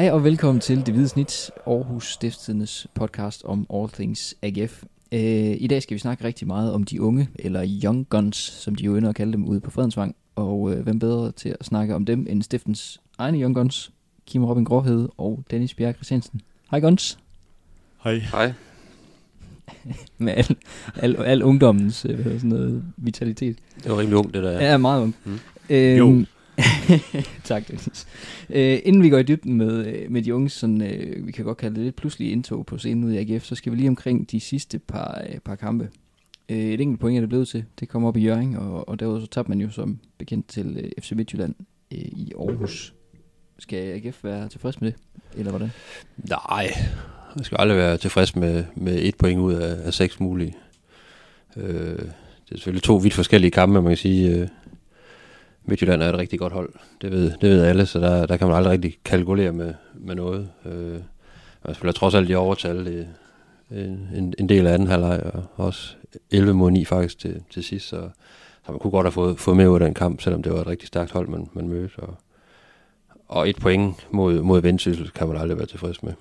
Hej og velkommen til Det Hvide Snit, Aarhus Stiftstidendes podcast om All Things AGF. Øh, I dag skal vi snakke rigtig meget om de unge, eller Young Guns, som de jo ynder at kalde dem ude på Fredensvang. Og øh, hvem bedre til at snakke om dem end Stiftens egne Young Guns, Kim Robin Gråhede og Dennis Bjerg Christiansen. Hej Guns. Hej. Hej. Med al, al, al ungdommens øh, sådan noget, vitalitet. Det var rimelig ungt, det der. Ja, meget ung. Mm. Øhm, Jo. tak, Dennis. Øh, inden vi går i dybden med, øh, med de unge, sådan, øh, vi kan godt kalde det lidt pludselige indtog på scenen ud i AGF, så skal vi lige omkring de sidste par, øh, par kampe. Øh, et enkelt point er det blevet til. Det kom op i Jørgen, og, og derudover så tabte man jo som bekendt til øh, FC Midtjylland øh, i Aarhus. Skal AGF være tilfreds med det, eller hvordan? Nej, jeg skal aldrig være tilfreds med, med et point ud af, af seks mulige. Øh, det er selvfølgelig to vidt forskellige kampe, man kan sige. Øh, Midtjylland er et rigtig godt hold. Det ved, det ved alle, så der, der kan man aldrig rigtig kalkulere med, med noget. Øh, man spiller trods alt i overtal i, en, en, en del af anden halvleg, og også 11 mod 9 faktisk til, til sidst. Så, så man kunne godt have fået, fået med ud af den kamp, selvom det var et rigtig stærkt hold, man, man mødte. Og, og et point mod, mod Vendsyssel kan man aldrig være tilfreds med.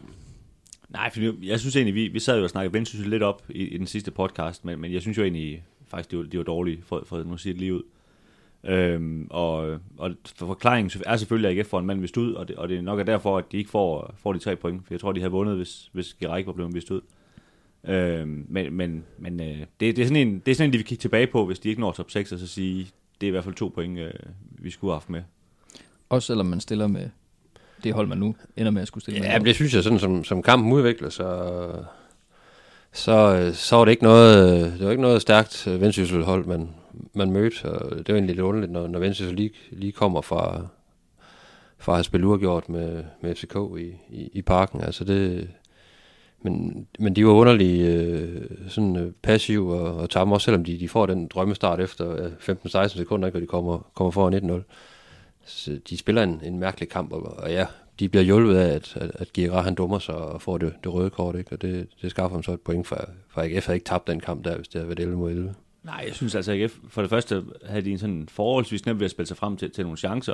Nej, for jeg synes egentlig, vi, vi sad jo og snakkede Vendsyssel lidt op i, i den sidste podcast, men, men jeg synes jo egentlig faktisk, det var, det var dårligt, for, for nu sige det lige ud. Øhm, og, og forklaringen er selvfølgelig, at AGF får en mand vist ud, og det, og det er nok er derfor, at de ikke får, får de tre point, for jeg tror, de havde vundet, hvis, hvis Gerik var blevet vist ud. Øhm, men men, men øh, det, det, er sådan en, det er sådan en, de vil kigge tilbage på, hvis de ikke når top 6, og så sige, det er i hvert fald to point, øh, vi skulle have haft med. Også selvom man stiller med det hold, man nu ender med at skulle stille Ja, med. men det synes jeg sådan, som, som kampen udvikler sig, så, så var det ikke noget, det var ikke noget stærkt Vendsyssel hold, man, man mødte, og det var egentlig lidt underligt, når, når Vendsyssel lige, lige kommer fra, fra at have spillet uafgjort med, med FCK i, i, i parken. Altså det, men, men de var underlige, øh, sådan øh, passive og, og tamme, også selvom de, de får den drømmestart efter øh, 15-16 sekunder, ikke, og de kommer, kommer foran 1-0. Så de spiller en, en mærkelig kamp, og, og ja, de bliver hjulpet af, at, at, at Gira han dummer sig og får det, det røde kort, ikke? og det, det skaffer ham så et point, for, for AGF havde ikke tabt den kamp der, hvis det havde været 11 mod 11. Nej, jeg synes altså, at for det første havde de en sådan forholdsvis nemt ved at spille sig frem til, til nogle chancer.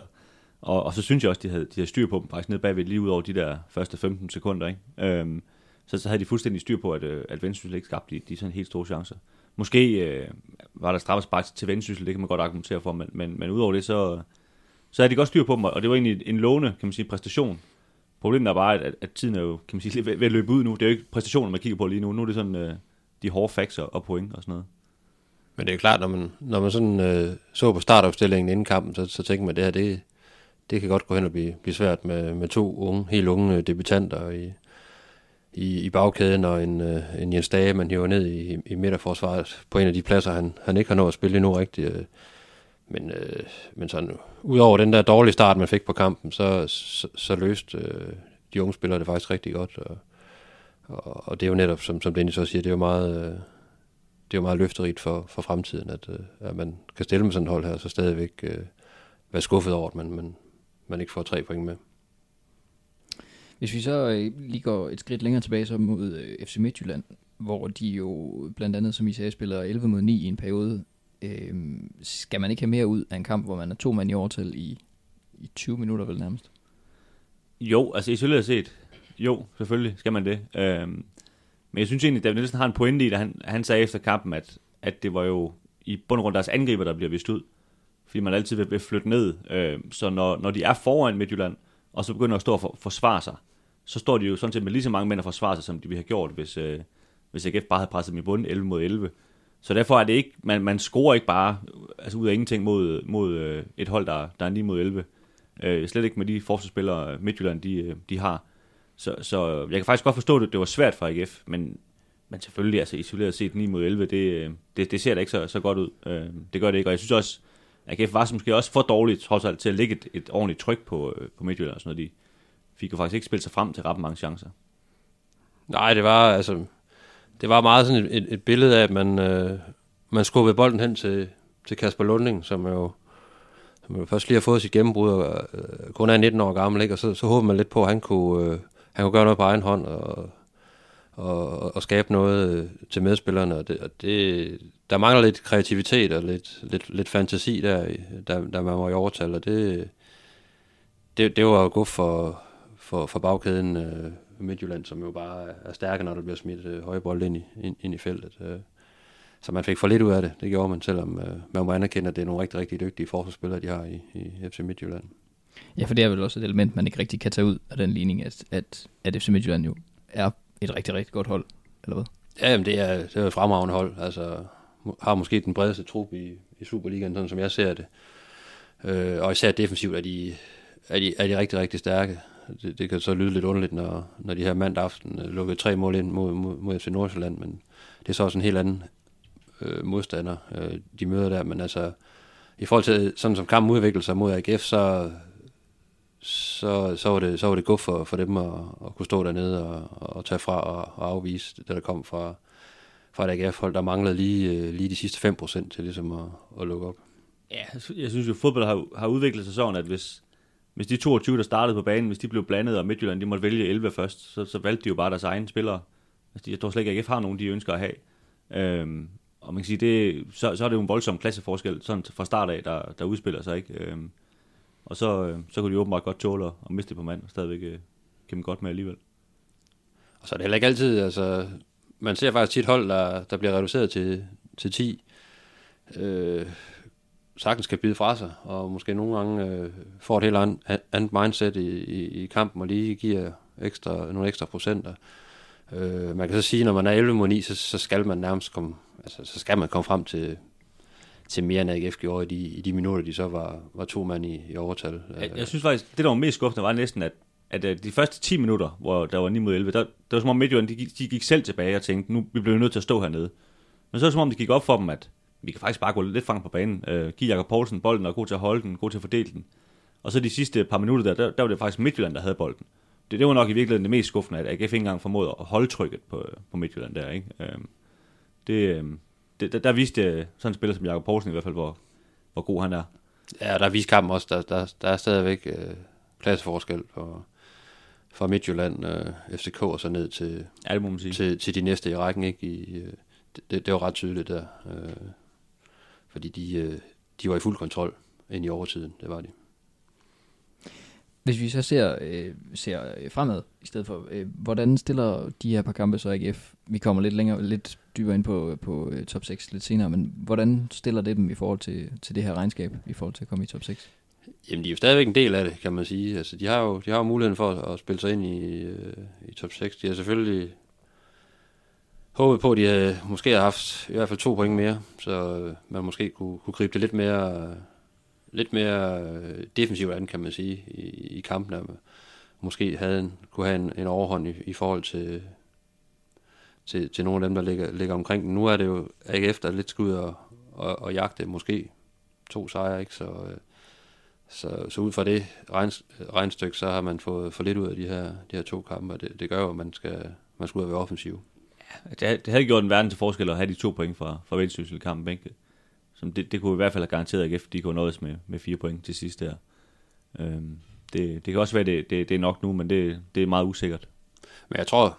Og, og så synes jeg også, de havde, de havde styr på dem faktisk nede bagved, lige ud over de der første 15 sekunder. Ikke? Øhm, så, så havde de fuldstændig styr på, at, øh, at Vendsyssel ikke skabte de, de sådan helt store chancer. Måske øh, var der straffespark til Vendsyssel, det kan man godt argumentere for, men, men, men udover det, så, så havde de godt styr på dem, og det var egentlig en låne, kan man sige, præstation. Problemet er bare, at, at tiden er jo, kan man sige, ved, ved at løbe ud nu. Det er jo ikke præstationer, man kigger på lige nu. Nu er det sådan øh, de hårde facts og point og sådan noget. Men det er klart, når man, når man sådan øh, så på startopstillingen inden kampen, så, så tænker man, at det her, det, det kan godt gå hen og blive, blive svært med, med to unge, helt unge øh, debutanter i, i, i bagkæden, og en, øh, en Jens Dage, man hiver ned i, i midterforsvaret på en af de pladser, han, han ikke har nået at spille endnu rigtigt. Øh. Men, øh, men sådan, udover den der dårlige start, man fik på kampen, så, så, så løste øh, de unge spillere det faktisk rigtig godt. Og, og, og det er jo netop, som, som Dennis også siger, det er jo meget... Øh, det er jo meget løfterigt for, for fremtiden, at, øh, at man kan stille med sådan et hold her, og så stadigvæk øh, være skuffet over, at man, man, man ikke får tre point med. Hvis vi så øh, lige går et skridt længere tilbage så mod øh, FC Midtjylland, hvor de jo blandt andet, som I sagde, spiller 11 mod 9 i en periode, øh, skal man ikke have mere ud af en kamp, hvor man er to mand i overtal i, i 20 minutter vel nærmest? Jo, altså isoleret set, jo, selvfølgelig skal man det. Øhm, men jeg synes egentlig, at David Nielsen har en pointe i det. Han, han sagde efter kampen, at, at det var jo i bund og grund deres angriber, der bliver vist ud. Fordi man altid vil, vil flytte ned. Øh, så når, når de er foran Midtjylland, og så begynder at stå og for, forsvare sig, så står de jo sådan set med lige så mange mænd at forsvare sig, som de ville have gjort, hvis, øh, hvis AGF bare havde presset dem i bunden 11 mod 11. Så derfor er det ikke, man, man scorer ikke bare altså ud af ingenting mod, mod øh, et hold, der, der er 9 mod 11. Øh, slet ikke med de forsvarsspillere, Midtjylland de, øh, de har. Så, så øh, jeg kan faktisk godt forstå, at det var svært for AGF, men, men selvfølgelig, altså isoleret set 9 mod 11, det, øh, det, det ser da ikke så, så godt ud. Øh, det gør det ikke, og jeg synes også, at AGF var måske også for dårligt, trods alt, til at lægge et, et ordentligt tryk på, på Midtjylland og sådan noget. De fik jo faktisk ikke spillet sig frem til ret mange chancer. Nej, det var altså det var meget sådan et, et, et billede af, at man, øh, man skubbede bolden hen til, til Kasper Lunding, som jo som jo først lige har fået sit gennembrud og øh, kun er 19 år gammel, ikke? og så, så håber man lidt på, at han kunne, øh, han kunne gøre noget på egen hånd og, og, og skabe noget øh, til medspillerne. Og det, og det, der mangler lidt kreativitet og lidt, lidt, lidt fantasi der, der, der man var i overtal, og det, det, det var jo godt for, for, for bagkæden øh, Midtjylland, som jo bare er stærke, når der bliver smidt øh, høje bold ind i, ind, ind i feltet. Øh. Så man fik for lidt ud af det, det gjorde man, selvom øh, man må anerkende, at det er nogle rigtig, rigtig dygtige forsvarsspillere, de har i, i FC Midtjylland. Ja, for det er vel også et element, man ikke rigtig kan tage ud af den ligning, at, at, at FC Midtjylland jo er et rigtig, rigtig godt hold, eller hvad? Ja, jamen det er, det er et fremragende hold. Altså, har måske den bredeste trup i, i Superligaen, sådan som jeg ser det. Øh, og især defensivt er de, er de, er de rigtig, rigtig stærke. Det, det kan så lyde lidt underligt, når, når de her mandag aften øh, lukkede tre mål ind mod, mod, mod FC Nordsjælland, men det er så også en helt anden øh, modstander, øh, de møder der. Men altså, i forhold til sådan som kampen udvikler sig mod AGF, så, så, så, var det, så var det godt for, for dem at, at kunne stå dernede og, og tage fra og, og afvise det, der kom fra, fra et AGF-hold, der manglede lige, øh, lige de sidste 5% til ligesom at, at lukke op. Ja, jeg synes jo, at fodbold har, har udviklet sig sådan, at hvis, hvis de 22, der startede på banen, hvis de blev blandet, og Midtjylland de måtte vælge 11 først, så, så valgte de jo bare deres egne spillere. Altså, jeg tror slet ikke, at AGF har nogen, de ønsker at have. Øhm, og man kan sige, det, så, så er det jo en voldsom klasseforskel sådan fra start af, der, der udspiller sig. ikke. Øhm, og så, øh, så kunne de åbenbart godt tåle at miste på mand, og stadigvæk øh, kæmpe godt med alligevel. Og så er det heller ikke altid, altså, man ser faktisk tit hold, der, der bliver reduceret til, til 10, øh, sagtens kan bide fra sig, og måske nogle gange øh, får et helt andet, andet mindset i, i, i kampen, og lige giver ekstra, nogle ekstra procenter. Øh, man kan så sige, når man er 11 mod 9, så, så skal man nærmest komme, altså, så skal man komme frem til, til mere end AGF gjorde i de, i de minutter, de så var, var to mand i, i overtal. Jeg, jeg synes faktisk, det der var mest skuffende, var næsten, at, at øh, de første 10 minutter, hvor der var 9 mod 11, der, der var som om Midtjylland, de, de gik selv tilbage og tænkte, nu vi bliver nødt til at stå hernede. Men så er det som om, det gik op for dem, at vi kan faktisk bare gå lidt frem på banen. Øh, give Jakob Poulsen bolden og god til at holde den, god til at fordele den. Og så de sidste par minutter der, der, der var det faktisk Midtjylland, der havde bolden. Det, det var nok i virkeligheden det mest skuffende, at AGF ikke engang formåede at holde trykket på, øh, på Midtjylland der. Ikke? Øh, det, øhm, det, der, der viste sådan en spiller som Jakob Poulsen i hvert fald, hvor, hvor god han er. Ja, der viste kampen også, der, der, der er stadigvæk øh, klasseforskel på, fra Midtjylland, øh, FCK og så ned til, ja, det må man sige. til, til de næste i rækken. Ikke? I, øh, det, det var ret tydeligt der. Øh, fordi de, øh, de var i fuld kontrol ind i overtiden, det var de. Hvis vi så ser, øh, ser fremad i stedet for, øh, hvordan stiller de her par kampe så AGF? Vi kommer lidt længere, lidt dybere ind på, på øh, top 6 lidt senere, men hvordan stiller det dem i forhold til, til det her regnskab, i forhold til at komme i top 6? Jamen, de er jo stadigvæk en del af det, kan man sige. Altså, de har jo, de har jo muligheden for at, at spille sig ind i, øh, i top 6. De har selvfølgelig håbet på, at de havde, måske har haft i hvert fald to point mere, så øh, man måske kunne, kunne gribe det lidt mere, lidt mere defensivt an, kan man sige, i, i kampene. Måske havde en, kunne have en, en overhånd i, i forhold til, til, til nogle af dem, der ligger, ligger omkring den. Nu er det jo AGF, der er lidt skud og, og, og jagte måske to sejre, ikke? Så, øh, så, så ud fra det regnstykke, så har man fået for lidt ud af de her, de her to kampe, og det, det gør jo, at man skal, man skal ud og være offensiv. Ja, det, det havde gjort en verden til forskel at have de to point fra, fra Vendsyssel kampen, ikke? Som det, det kunne i hvert fald have garanteret AGF, de kunne nås med, med fire point til sidst der. Øhm, det, det kan også være, det, det, det er nok nu, men det, det er meget usikkert. Men jeg tror,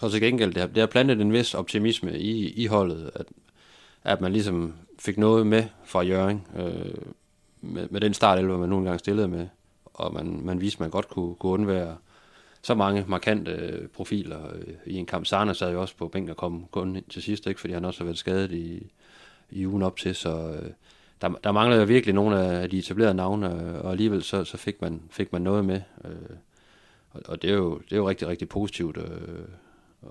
så til gengæld, det har, det har plantet en vis optimisme i, i holdet, at, at man ligesom fik noget med fra Jørgen, øh, med, med den startelver, man nu engang stillede med, og man, man viste, at man godt kunne, kunne undvære så mange markante øh, profiler øh, i en kamp. Sarna sad jo også på bænken og kom kun til sidst, ikke, fordi han også har været skadet i, i ugen op til, så øh, der, der manglede jo virkelig nogle af de etablerede navne, øh, og alligevel så, så fik, man, fik man noget med. Øh, og, og det, er jo, det er jo rigtig, rigtig positivt. Øh,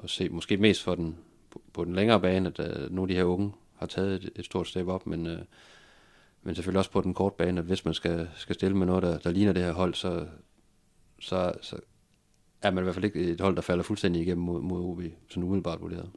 at se, måske mest for den, på, på den længere bane, at uh, nogle af de her unge har taget et, et stort step op, men, uh, men selvfølgelig også på den korte bane, at hvis man skal, skal stille med noget, der, der ligner det her hold, så, så, så er man i hvert fald ikke et hold, der falder fuldstændig igennem mod, mod OB, sådan umiddelbart vurderet.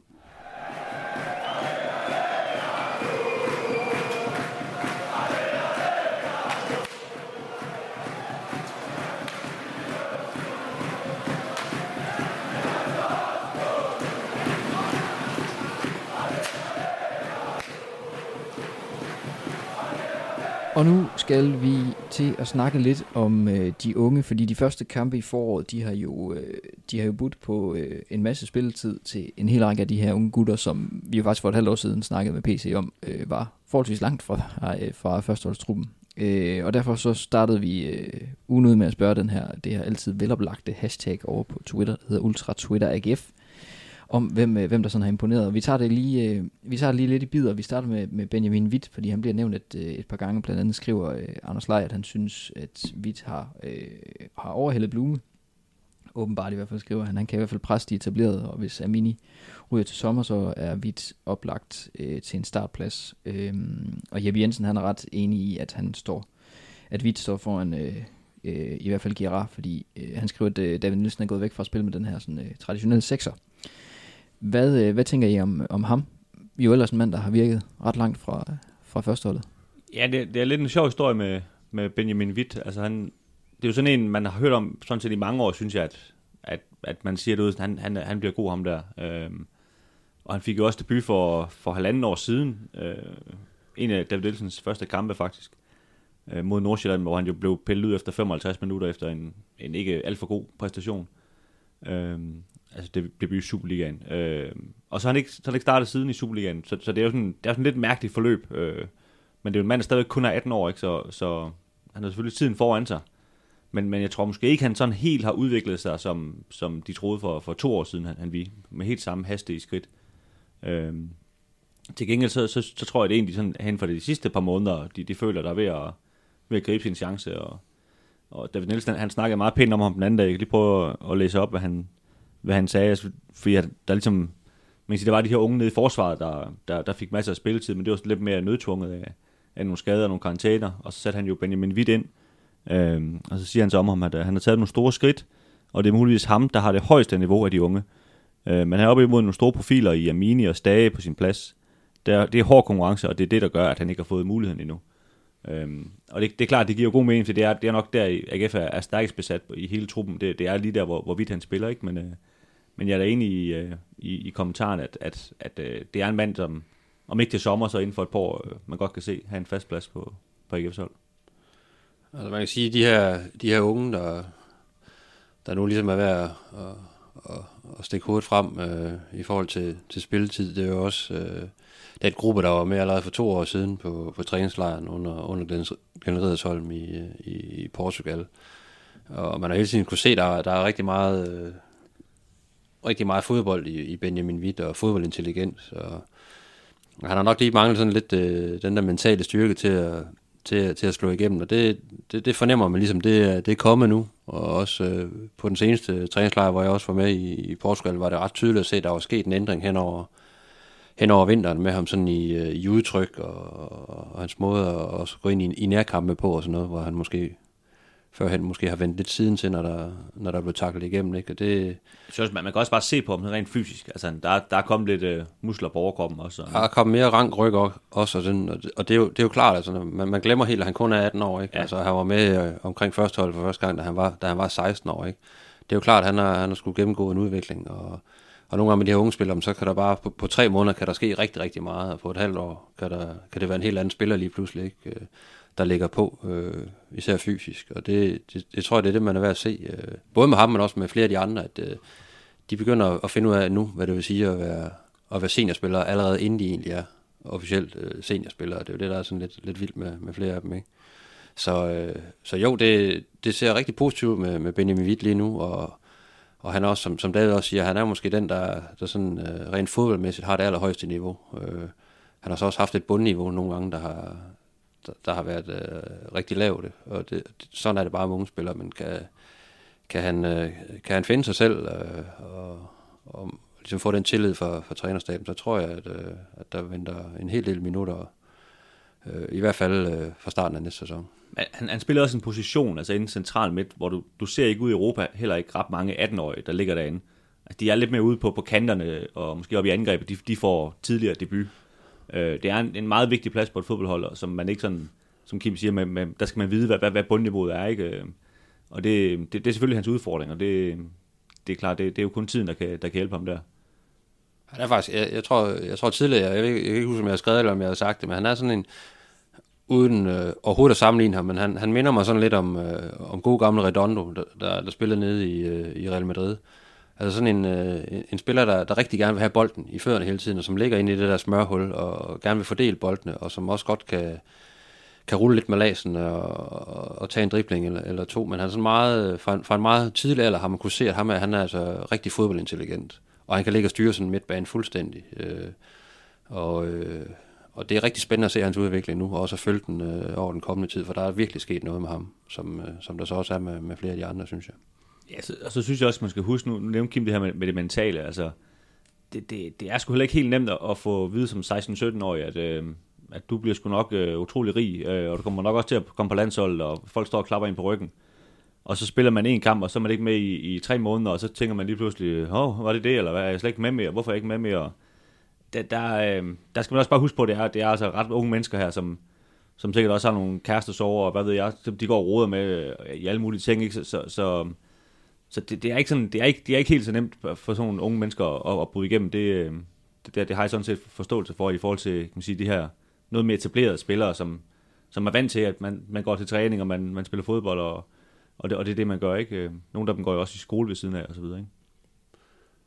Og nu skal vi til at snakke lidt om øh, de unge, fordi de første kampe i foråret, de har jo, øh, de har jo budt på øh, en masse spilletid til en hel række af de her unge gutter, som vi jo faktisk for et halvt år siden snakkede med PC om, øh, var forholdsvis langt fra, øh, fra førsteholdstruppen. Øh, og derfor så startede vi øh, ugen ud med at spørge den her, det her altid veloplagte hashtag over på Twitter, der hedder Ultra Twitter AGF, om hvem, øh, hvem der sådan har imponeret. Vi tager det lige, øh, vi tager det lige lidt i bidder. Vi starter med, med Benjamin Witt, fordi han bliver nævnt et, øh, et par gange. Blandt andet skriver øh, Anders Leij, at han synes, at Witt har, øh, har overhældet Blume. Åbenbart i hvert fald skriver han. Han kan i hvert fald presse de etablerede, og hvis Amini ryger til sommer, så er Witt oplagt øh, til en startplads. Øh, og Jeppe Jensen han er ret enig i, at han står, at Witt står foran øh, øh, i hvert fald Girard, fordi øh, han skriver, at øh, David Nielsen er gået væk fra at spille med den her sådan, øh, traditionelle sekser. Hvad, øh, hvad tænker I om, om ham? Jo ellers en mand, der har virket ret langt fra, fra førsteholdet. Ja, det, det er lidt en sjov historie med, med Benjamin Witt. Altså han, det er jo sådan en, man har hørt om sådan set i mange år, synes jeg, at, at, at man siger det ud, han, han, han bliver god ham der. Øhm, og han fik jo også debut for, for halvanden år siden. Øh, en af David Nielsens første kampe faktisk. Øh, mod Nordsjælland, hvor han jo blev pillet ud efter 55 minutter efter en, en ikke alt for god præstation. Øh, altså det det i Superligaen. Øh, og så har han ikke, så har han ikke startet siden i Superligaen, så, så det er jo sådan, det er sådan lidt mærkeligt forløb. Øh, men det er jo en mand, der stadig kun er 18 år, ikke? Så, så han har selvfølgelig tiden foran sig. Men, men jeg tror måske ikke, han sådan helt har udviklet sig, som, som de troede for, for to år siden, han, han vi med helt samme hastige skridt. Øh, til gengæld så, så, så tror jeg, det er egentlig sådan, hen for de sidste par måneder, de, de føler, der er ved at, ved at gribe sin chance. Og, og David Nielsen, han snakkede meget pænt om ham den anden dag. Jeg kan lige prøve at, at læse op, hvad han, hvad han sagde, altså, fordi at der ligesom, man kan sige, der var de her unge nede i forsvaret, der, der, der fik masser af spilletid, men det var lidt mere nødtvunget af, af nogle skader og nogle karantæner, og så satte han jo Benjamin Witt ind, øh, og så siger han så om ham, at øh, han har taget nogle store skridt, og det er muligvis ham, der har det højeste niveau af de unge. Øh, men han er oppe imod nogle store profiler i Amini og Stage på sin plads. Der, det er hård konkurrence, og det er det, der gør, at han ikke har fået muligheden endnu. Øhm, og det, det er klart, det giver god mening, for det er, det er nok der, AGF er, er stærkest besat i hele truppen. Det, det er lige der, hvor, hvor vidt han spiller, ikke? Men, øh, men jeg er da enig i, øh, i, i kommentaren, at, at, at øh, det er en mand, som om ikke til sommer, så inden for et par år, øh, man godt kan se, have en fast plads på, på AGF's hold. Altså man kan sige, de her, de her unge, der, der nu ligesom er ved at, at, at, at stikke hovedet frem øh, i forhold til, til spilletid, det er jo også øh, den gruppe, der var med allerede for to år siden på, på træningslejren under, under Glenn Redersholm i, øh, i, i Portugal. Og man har hele tiden kunne se, der, der er rigtig meget... Øh, rigtig meget fodbold i, i Benjamin Witt og fodboldintelligens. Og han har nok lige manglet sådan lidt øh, den der mentale styrke til at, til, til at slå igennem, og det, det, det fornemmer man ligesom, det, det er kommet nu. Og også øh, på den seneste træningslejr, hvor jeg også var med i, i Portugal, var det ret tydeligt at se, at der var sket en ændring hen over, hen over vinteren med ham sådan i, øh, i udtryk og, og hans måde at også gå ind i, i nærkampe på og sådan noget, hvor han måske førhen måske har vendt lidt siden til, når der, når der blev taklet igennem. Ikke? Og det, jeg synes, man, man kan også bare se på ham rent fysisk. Altså, der, der er kommet lidt øh, muskler på overkroppen også. Der er kommet mere rank ryg også, og, den, og, det, og det, er jo, det er jo klart, altså, man, man glemmer helt, at han kun er 18 år. Ikke? Ja. Altså, han var med øh, omkring første hold for første gang, da han var, da han var 16 år. Ikke? Det er jo klart, at han har, han har skulle gennemgå en udvikling, og, og nogle gange med de her unge spillere, så kan der bare på, på tre måneder kan der ske rigtig, rigtig meget, og på et halvt år kan, der, kan det være en helt anden spiller lige pludselig. Ikke? Der ligger på, øh, især fysisk. Og det, det, det tror jeg, det er det, man er ved at se. Øh, både med ham, men også med flere af de andre, at øh, de begynder at finde ud af nu, hvad det vil sige at være, at være seniorspillere, allerede inden de egentlig er officielt øh, seniorspillere. Det er jo det, der er sådan lidt, lidt vildt med, med flere af dem. Ikke? Så, øh, så jo, det, det ser rigtig positivt med, med Benjamin Witt lige nu, og, og han også, som, som David også siger, han er måske den, der, der sådan øh, rent fodboldmæssigt har det allerhøjeste niveau. Øh, han har så også haft et bundniveau nogle gange, der har, der, der har været øh, rigtig lavt. Og det, sådan er det bare med unge spillere, men kan, kan, han, øh, kan han finde sig selv øh, og, og ligesom få den tillid fra, fra trænerstaben, så tror jeg, at, øh, at der venter en hel del minutter, øh, i hvert fald øh, fra starten af næste sæson. Han, han spiller også en position, altså inden central midt, hvor du, du ser ikke ud i Europa heller ikke ret mange 18-årige, der ligger derinde. Altså, de er lidt mere ude på, på kanterne, og måske op i angrebet, de, de får tidligere debut. Øh, det er en, en meget vigtig plads på et fodboldhold, som man ikke sådan, som Kim siger, med, med, der skal man vide, hvad, hvad, hvad bundniveauet er, ikke? Øh, og det, det, det er selvfølgelig hans udfordring, og det, det er klart, det, det er jo kun tiden, der kan, der kan hjælpe ham der. Han er faktisk, jeg, jeg, tror, jeg tror tidligere, jeg, jeg, jeg kan ikke huske, om jeg har skrevet eller om jeg har sagt det, men han er sådan en, uden øh, overhovedet at sammenligne ham, men han, han minder mig sådan lidt om, øh, om god gamle Redondo, der, der, der spillede nede i, øh, i Real Madrid. Altså sådan en, øh, en spiller, der, der rigtig gerne vil have bolden i fødderne hele tiden, og som ligger inde i det der smørhul, og gerne vil fordele boldene, og som også godt kan, kan rulle lidt med lasen og, og, og tage en dribling eller, eller to, men han er sådan meget, fra, en, fra en meget tidlig alder har man kunne se, at ham er, han er altså rigtig fodboldintelligent, og han kan ligge og styre sådan midtbanen fuldstændig. Øh, og, øh, og det er rigtig spændende at se hans udvikling nu, og også at følge den øh, over den kommende tid, for der er virkelig sket noget med ham, som, øh, som der så også er med, med flere af de andre, synes jeg. Ja, så, og så synes jeg også, man skal huske nu, nu nævnte Kim det her med, med det mentale, altså det, det, det er sgu heller ikke helt nemt at få at vide som 16-17-årig, at, øh, at du bliver sgu nok øh, utrolig rig, øh, og du kommer nok også til at komme på landsholdet, og folk står og klapper ind på ryggen. Og så spiller man en kamp, og så er man ikke med i, i tre måneder, og så tænker man lige pludselig, åh, var det det, eller hvad, er jeg slet ikke med mere, hvorfor er jeg ikke med mere? Der, der, øh, der skal man også bare huske på, at det er, det er altså ret unge mennesker her, som, som sikkert også har nogle kærestesover, og hvad ved jeg, de går og roder med øh, i alle mulige ting, ikke? Så, så, så, så det, det, er ikke sådan, det, er ikke, det er ikke helt så nemt for sådan nogle unge mennesker at, at bryde igennem. Det, øh, det, det, det har jeg sådan set forståelse for i forhold til kan man sige, de her noget mere etablerede spillere, som, som er vant til, at man, man går til træning, og man, man spiller fodbold, og, og, det, og det er det, man gør, ikke? Øh, nogle af dem går jo også i skole ved siden af, og så videre, ikke?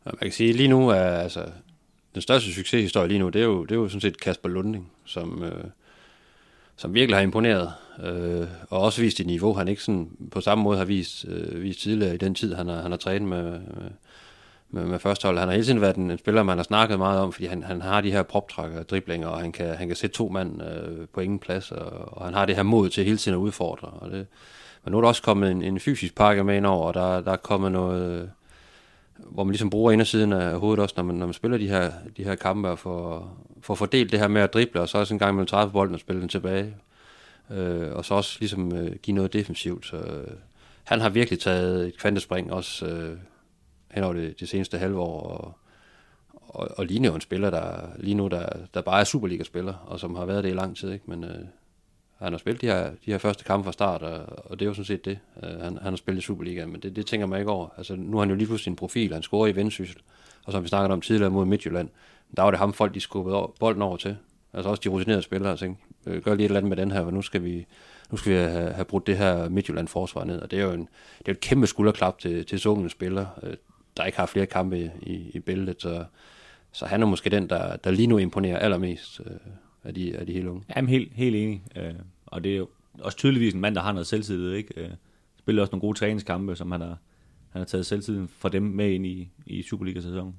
Ja, man kan sige, lige nu er altså, den største succeshistorie lige nu, det er jo, det er jo sådan set Kasper Lunding, som, øh, som virkelig har imponeret, øh, og også vist et niveau, han ikke sådan på samme måde har vist, øh, vist tidligere i den tid, han har, han har trænet med, med, med, med førstehold. Han har hele tiden været en, en spiller, man har snakket meget om, fordi han, han har de her proptrækker, driblinger, og han kan, han kan sætte to mand øh, på ingen plads, og, og han har det her mod til hele tiden at udfordre. Og det, men nu er der også kommet en, en fysisk pakke med ind over, og der, der er kommet noget, hvor man ligesom bruger indersiden af hovedet også, når man, når man spiller de her, de her kampe, og får, får fordelt det her med at drible, og så også en gang imellem træffe bolden og spille den tilbage. Øh, og så også ligesom øh, give noget defensivt. Så, øh, han har virkelig taget et kvantespring også øh, hen over det, det seneste halve år, og, og, og lige nu en spiller, der lige nu der, der bare er Superliga-spiller, og som har været det i lang tid, ikke? men øh, han har spillet de her, de her første kampe fra start, og, og det er jo sådan set det. Uh, han, han har spillet i Superligaen, men det, det tænker man ikke over. Altså, nu har han jo lige pludselig en profil, han scorer i Vendsyssel, og som vi snakkede om tidligere mod Midtjylland, der var det ham folk, de skubbede over, bolden over til. Altså også de rutinerede spillere, tænkte, øh, gør lige et eller andet med den her, for nu skal vi, nu skal vi have, have brudt det her Midtjylland-forsvar ned, og det er jo en, det er et kæmpe skulderklap til, til så spiller, øh, der ikke har flere kampe i, i, i bæltet. så, så han er måske den, der, der lige nu imponerer allermest øh, af, de, af de helt unge. Jamen helt, helt enig. Øh, og det er jo også tydeligvis en mand, der har noget selvtillid, ikke? Øh, spiller også nogle gode træningskampe, som han har, han har taget selvtiden for dem med ind i, i Superliga-sæsonen.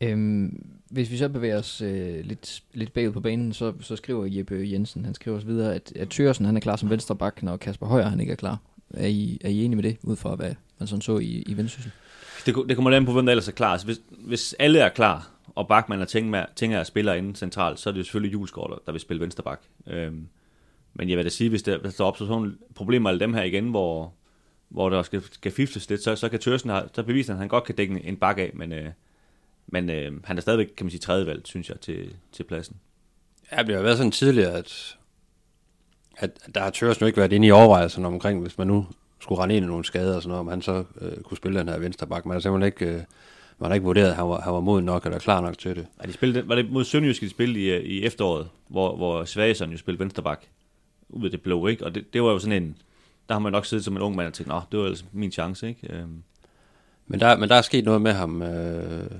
Øhm, hvis vi så bevæger os øh, lidt, lidt bagud på banen, så, så skriver Jeppe Jensen, han skriver også videre, at, at Thørsen han er klar som venstre bak, når Kasper Højer han ikke er klar. Er I, er I enige med det, ud fra hvad man sådan så i, i Vendsyssel? Det, det kommer an på, hvem der ellers er klar. Altså, hvis, hvis alle er klar, og Bachmann og tænker, tænker at spiller inden centralt, så er det jo selvfølgelig Julesgaard, der vil spille venstre bak. Øhm, men jeg vil da sige, hvis der, hvis der opstår sådan problemer alle dem her igen, hvor, hvor der skal, skal fiftes lidt, så, så kan Tørsen, have, så beviser han, at han godt kan dække en bak af, men, øh, men øh, han er stadigvæk, kan man sige, tredje valg, synes jeg, til, til pladsen. Ja, det har været sådan tidligere, at, at der har Tørsen jo ikke været inde i overvejelserne omkring, hvis man nu skulle rende ind i nogle skader og sådan noget, om han så øh, kunne spille den her venstre bak. Man har simpelthen altså, ikke... Øh, man har ikke vurderet, at han var, han var mod nok eller klar nok til det. Ja, de spillede, var det mod Sønderjysk, de spillede i, i efteråret, hvor, hvor Svagesson jo spillede vensterbak ud af det blå, ikke? Og det, det var jo sådan en, der har man nok siddet som en ung mand og tænkt, nå, det var altså min chance, ikke? Øhm. Men, der, men der er sket noget med ham øh,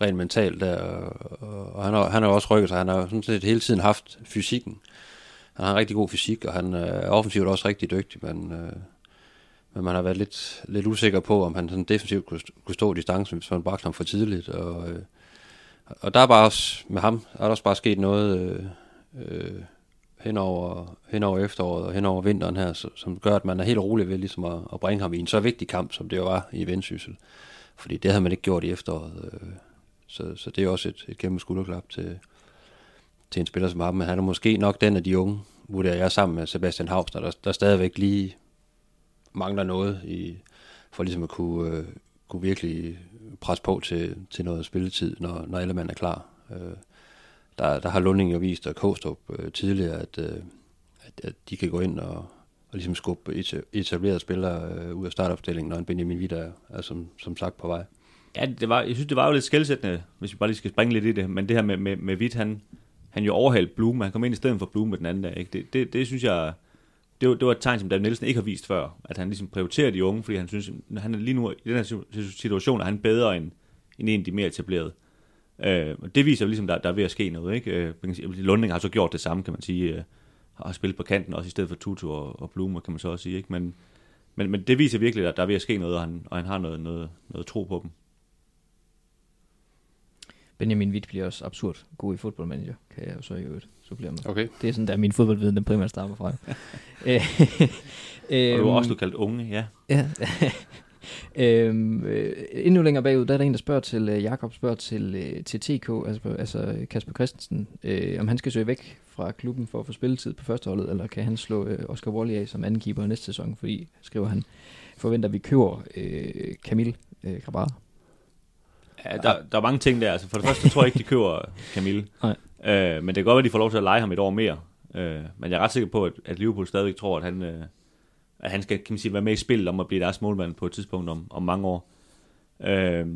rent mentalt der, og, og han, har, han har også rykket sig. Han har sådan set hele tiden haft fysikken. Han har en rigtig god fysik, og han er offensivt også rigtig dygtig, men... Øh, men man har været lidt, lidt usikker på, om han sådan defensivt kunne, kunne stå distancen, hvis man bragte ham for tidligt. Og, øh, og der er bare også, med ham, er der også bare sket noget øh, øh, hen, over, hen over efteråret og hen over vinteren her, så, som gør, at man er helt rolig ved ligesom at, at bringe ham i en så vigtig kamp, som det jo var i Vendsyssel. Fordi det havde man ikke gjort i efteråret. Øh, så, så det er også et, et kæmpe skulderklap til, til en spiller som ham. Men han er måske nok den af de unge, vurderer jeg sammen med Sebastian Hausner, der, der stadigvæk lige mangler noget i, for ligesom at kunne, øh, kunne virkelig presse på til, til noget spilletid, når, når alle mand er klar. Øh, der, der har Lunding jo vist, og Kostrup øh, tidligere, at, øh, at, at de kan gå ind og, og ligesom skubbe etablerede spillere øh, ud af startopstillingen, når en Benjamin Vida er, er som, som sagt på vej. Ja, det var, jeg synes, det var jo lidt skældsættende, hvis vi bare lige skal springe lidt i det, men det her med, med, med Witt, han, han jo overhalte Blum, han kom ind i stedet for Blum med den anden dag, ikke? Det, det, det synes jeg, det var, det var et tegn, som David Nielsen ikke har vist før, at han ligesom prioriterer de unge, fordi han synes, han er lige nu i den her situation, er han bedre end, end en af de mere etablerede. Øh, og det viser jo ligesom, der, der er ved at ske noget. Ikke? Øh, Lundning Lunding har så gjort det samme, kan man sige. Øh, har spillet på kanten også i stedet for Tutu og, og Blumer, kan man så også sige. Ikke? Men, men, men det viser virkelig, at der er ved at ske noget, og han, og han har noget, noget, noget tro på dem. Benjamin Witt bliver også absurd god i fodboldmanager, kan jeg jo så i øvrigt supplere med. Okay. Det er sådan, der min fodboldviden, den primært stammer fra. Øh, og du har også du kaldt unge, ja. Ja. øhm, øh, endnu længere bagud, der er der en, der spørger til, øh, Jakob spørger til, øh, til TK, altså, altså Kasper Christensen, øh, om han skal søge væk fra klubben for at få spilletid på førsteholdet, eller kan han slå øh, Oscar Wally af som anden keeper næste sæson, fordi, skriver han, forventer vi køber øh, Camille øh, Grabara. Ja, der, der er mange ting der. Altså, for det første tror jeg ikke, de køber Camille. Nej. Øh, men det kan godt være, at de får lov til at lege ham et år mere. Øh, men jeg er ret sikker på, at, at Liverpool stadigvæk tror, at han, øh, at han skal kan man sige, være med i spillet om at blive deres målmand på et tidspunkt om, om mange år. Øh,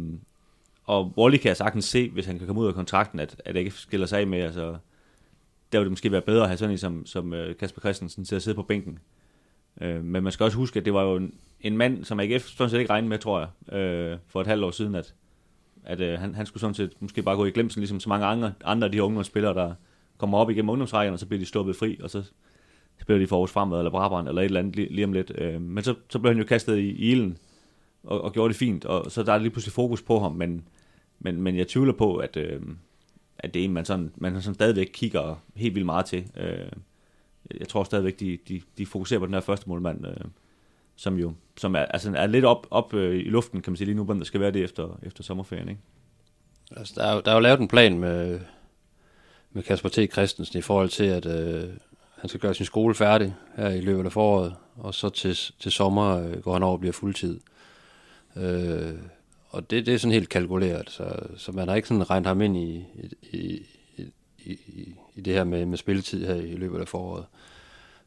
og Wally kan jeg sagtens se, hvis han kan komme ud af kontrakten, at, at det ikke skiller sig af med. Altså, der vil det måske være bedre at have sådan en som, som øh, Kasper Christensen til at sidde på bænken. Øh, men man skal også huske, at det var jo en, en mand, som AGF sådan set ikke regnede med, tror jeg, øh, for et halvt år siden, at, at øh, han, han skulle sådan set måske bare gå i glemsen, ligesom så mange andre, andre af de unge spillere, der kommer op igennem ungdomsrækkerne, og så bliver de stoppet fri, og så spiller de for Aarhus Fremad eller Brabrand eller et eller andet lige, lige om lidt. Øh, men så, så blev han jo kastet i, i ilden, og, og gjorde det fint, og så der er lige pludselig fokus på ham, men, men, men jeg tvivler på, at, øh, at det er en, man, sådan, man sådan stadigvæk kigger helt vildt meget til. Øh, jeg tror stadigvæk, de, de, de fokuserer på den her første målmand, øh, som jo som er, altså er lidt op, op øh, i luften, kan man sige lige nu, hvordan der skal være det efter, efter sommerferien. Ikke? Altså, der, er, jo- der er jo lavet en plan med, med Kasper T. Christensen i forhold til, at øh, han skal gøre sin skole færdig her i løbet af foråret, og så til, til sommer øh, går han over og bliver fuldtid. Øh, og det, det er sådan helt kalkuleret, så, så man har ikke sådan regnet ham ind i, i, i, i, i, i det her med, med spilletid her i løbet af foråret.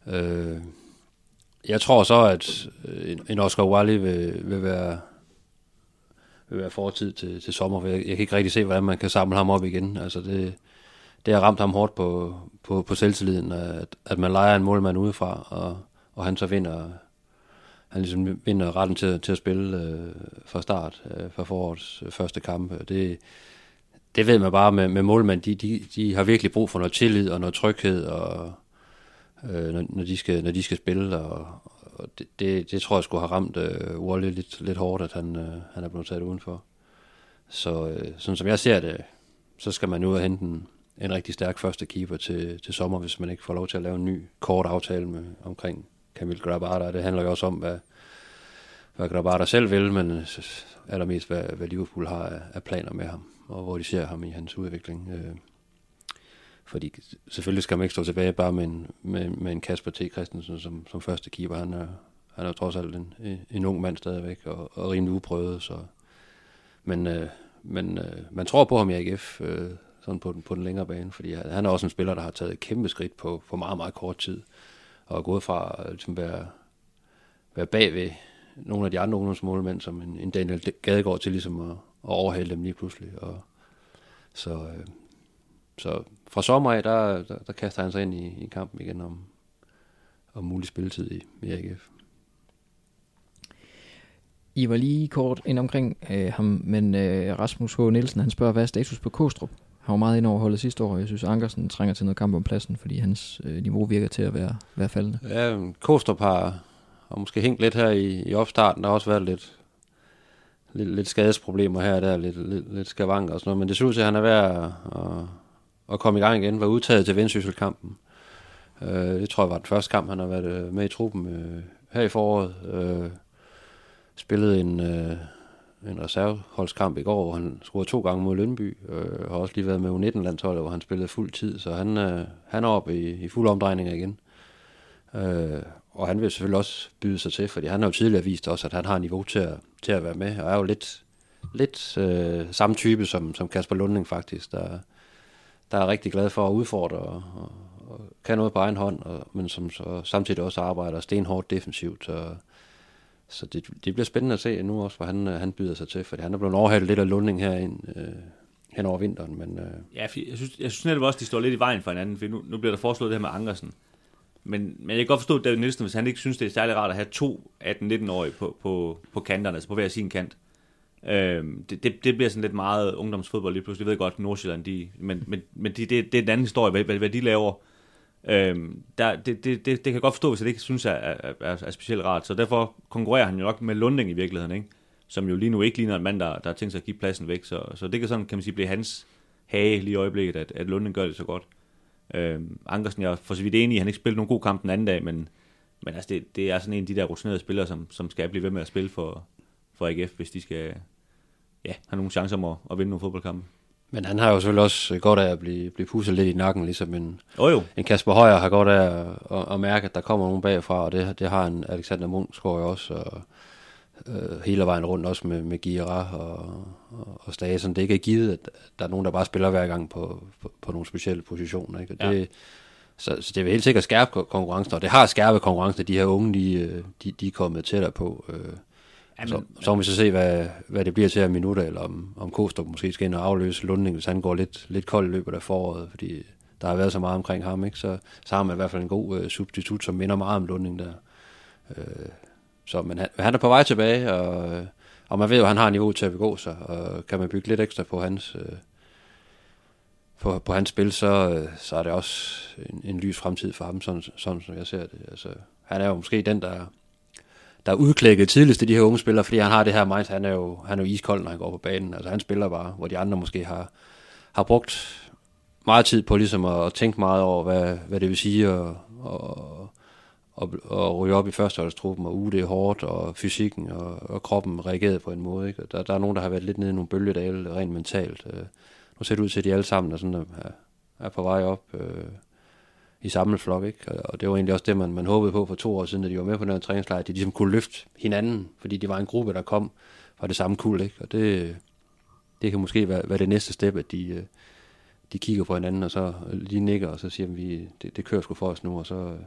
Øh, jeg tror så, at øh, en- Oscar Wally vil, vil være vil være fortid til, til sommer, for jeg, jeg kan ikke rigtig se, hvordan man kan samle ham op igen. Altså det, det har ramt ham hårdt på, på, på selvtilliden, at, at man leger en målmand udefra, og, og han så vinder, han ligesom vinder retten til, til at spille øh, fra start, øh, fra forårets øh, første kamp. Det, det ved man bare med, med målmænd, de, de, de har virkelig brug for noget tillid og noget tryghed, og, øh, når, når, de skal, når de skal spille, og, og det, det, det tror jeg skulle have ramt øh, Wally lidt, lidt hårdt, at han, øh, han er blevet taget udenfor. Så øh, sådan som jeg ser det, så skal man nu ud og hente en, en rigtig stærk første keeper til, til sommer, hvis man ikke får lov til at lave en ny kort aftale med, omkring Camille Grabada. Det handler jo også om, hvad, hvad Grabada selv vil, men øh, allermest hvad, hvad Liverpool har af, af planer med ham, og hvor de ser ham i hans udvikling. Øh, fordi selvfølgelig skal man ikke stå tilbage bare med en, med, med en Kasper T. Christensen som, som første keeper. Han er, han er jo trods alt en, en ung mand stadigvæk, og, og rimelig uprøvet. Så. Men, øh, men øh, man tror på ham i AGF, øh, sådan på den, på den længere bane, fordi han, er også en spiller, der har taget et kæmpe skridt på, på meget, meget kort tid, og er gået fra at ligesom være, være bagved nogle af de andre ungdomsmålmænd, som en, en Daniel Gadegaard til ligesom at, at overhale dem lige pludselig. Og, så, øh, så fra sommer af, der, der, der kaster han sig ind i, i kampen igen om, om mulig spilletid i, i AGF. I var lige kort ind omkring øh, ham, men øh, Rasmus H. Nielsen, han spørger, hvad er status på Kostrup? Han var meget ind over holdet sidste år, og jeg synes, Ankersen trænger til noget kamp om pladsen, fordi hans øh, niveau virker til at være, være faldende. Ja, Kostrup har, har måske hængt lidt her i, i opstarten. Der har også været lidt, lidt, lidt skadesproblemer her og der, lidt, lidt, lidt skavanker og sådan noget. Men det ser ud til, at han er ved at, at, at komme i gang igen. Var udtaget til Vendsyssel-kampen. Øh, det tror jeg var den første kamp, han har været øh, med i truppen øh, her i foråret. Øh, spillede en, øh, en reserveholdskamp i går, hvor han scorede to gange mod Lønby. Øh, har også lige været med U19-landsholdet, hvor han spillede fuld tid. Så han, øh, han er oppe i, i fuld omdrejning igen. Øh, og han vil selvfølgelig også byde sig til, fordi han har jo tidligere vist også, at han har niveau til at, til at være med, og er jo lidt, lidt øh, samme type som, som Kasper Lunding faktisk, der, der er rigtig glad for at udfordre og, og, og kan noget på egen hånd, og, men som så samtidig også arbejder stenhårdt defensivt. Så, så det, det bliver spændende at se nu også, hvor han, øh, han byder sig til, for han er blevet overhalet lidt af Lunding her ind, øh, hen over vinteren, men øh, Ja, jeg synes, jeg synes netop også, de står lidt i vejen for hinanden, for nu, nu bliver der foreslået det her med Ankersen. Men, men jeg kan godt forstå, at David Nielsen, hvis han ikke synes, det er særlig rart at have to 18-19-årige på, på, på kanterne, altså på hver sin kant. Øh, det, det, det bliver sådan lidt meget ungdomsfodbold lige pludselig. Jeg ved godt, Nordsjælland, de, men, men, men de, det, det er en anden historie, hvad, hvad, hvad de laver. Øh, der, det, det, det, det kan jeg godt forstå, hvis jeg ikke synes er, er, er, er specielt rart. Så derfor konkurrerer han jo nok med Lunding i virkeligheden, ikke? som jo lige nu ikke ligner en mand, der, der har tænkt sig at give pladsen væk. Så, så det kan sådan, kan man sige, blive hans hage lige i øjeblikket, at, at Lunding gør det så godt. Øh, Ankersen, jeg er for så vidt enig i, han ikke spillet nogen god kamp den anden dag, men, men altså det, det er sådan en af de der rutinerede spillere, som, som skal blive ved med at spille for, for AGF, hvis de skal ja, have nogle chancer om at, at vinde nogle fodboldkampe. Men han har jo selvfølgelig også godt af at blive, blive pusset lidt i nakken, ligesom en, oh, jo. en Kasper Højer har godt af at, at, at mærke, at der kommer nogen bagfra, og det, det har en Alexander Munchsgaard også, og øh, hele vejen rundt også med, med Gira og, og, og Stasen. Det er ikke givet, at der er nogen, der bare spiller hver gang på, på, på nogle specielle positioner. Ikke? Og det, ja. så, så det vil helt sikkert skærpe konkurrencen, og det har skærpet konkurrencen, at de her unge, de, øh, de, de er kommet tættere på. Øh, Jamen, så, så må vi så se, hvad, hvad det bliver til af minutter, eller om, om Kostrup måske skal ind og afløse Lunding, hvis han går lidt, lidt kold i løbet af foråret, fordi der har været så meget omkring ham, ikke? Så, så har man i hvert fald en god øh, substitut, som minder meget om Lunding der. Øh, så, men han, han er på vej tilbage, og, og man ved jo, at han har niveau til at begå sig, og kan man bygge lidt ekstra på hans, øh, på, på hans spil, så, øh, så er det også en, en lys fremtid for ham, sådan, sådan som jeg ser det. Altså, han er jo måske den, der, der er udklækket tidligst i de her unge spillere, fordi han har det her mindset, han er jo, han er jo iskold, når han går på banen. Altså han spiller bare, hvor de andre måske har, har brugt meget tid på ligesom at tænke meget over, hvad, hvad det vil sige at, og, og, og ryge op i førsteholdstruppen, og uge det er hårdt, og fysikken og, og kroppen reagerede på en måde. Ikke? Der, der er nogen, der har været lidt nede i nogle bølgedale, rent mentalt. Øh, nu ser det ud til, at de alle sammen er, sådan, er, er på vej op øh, i samme flok. Ikke? Og det var egentlig også det, man, man håbede på for to år siden, da de var med på den her træningslejr, at de ligesom kunne løfte hinanden, fordi de var en gruppe, der kom fra det samme kul. Ikke? Og det, det kan måske være, være det næste step, at de, øh, de kigger på hinanden, og så lige nikker, og så siger vi, det, det kører sgu for os nu, og så, øh,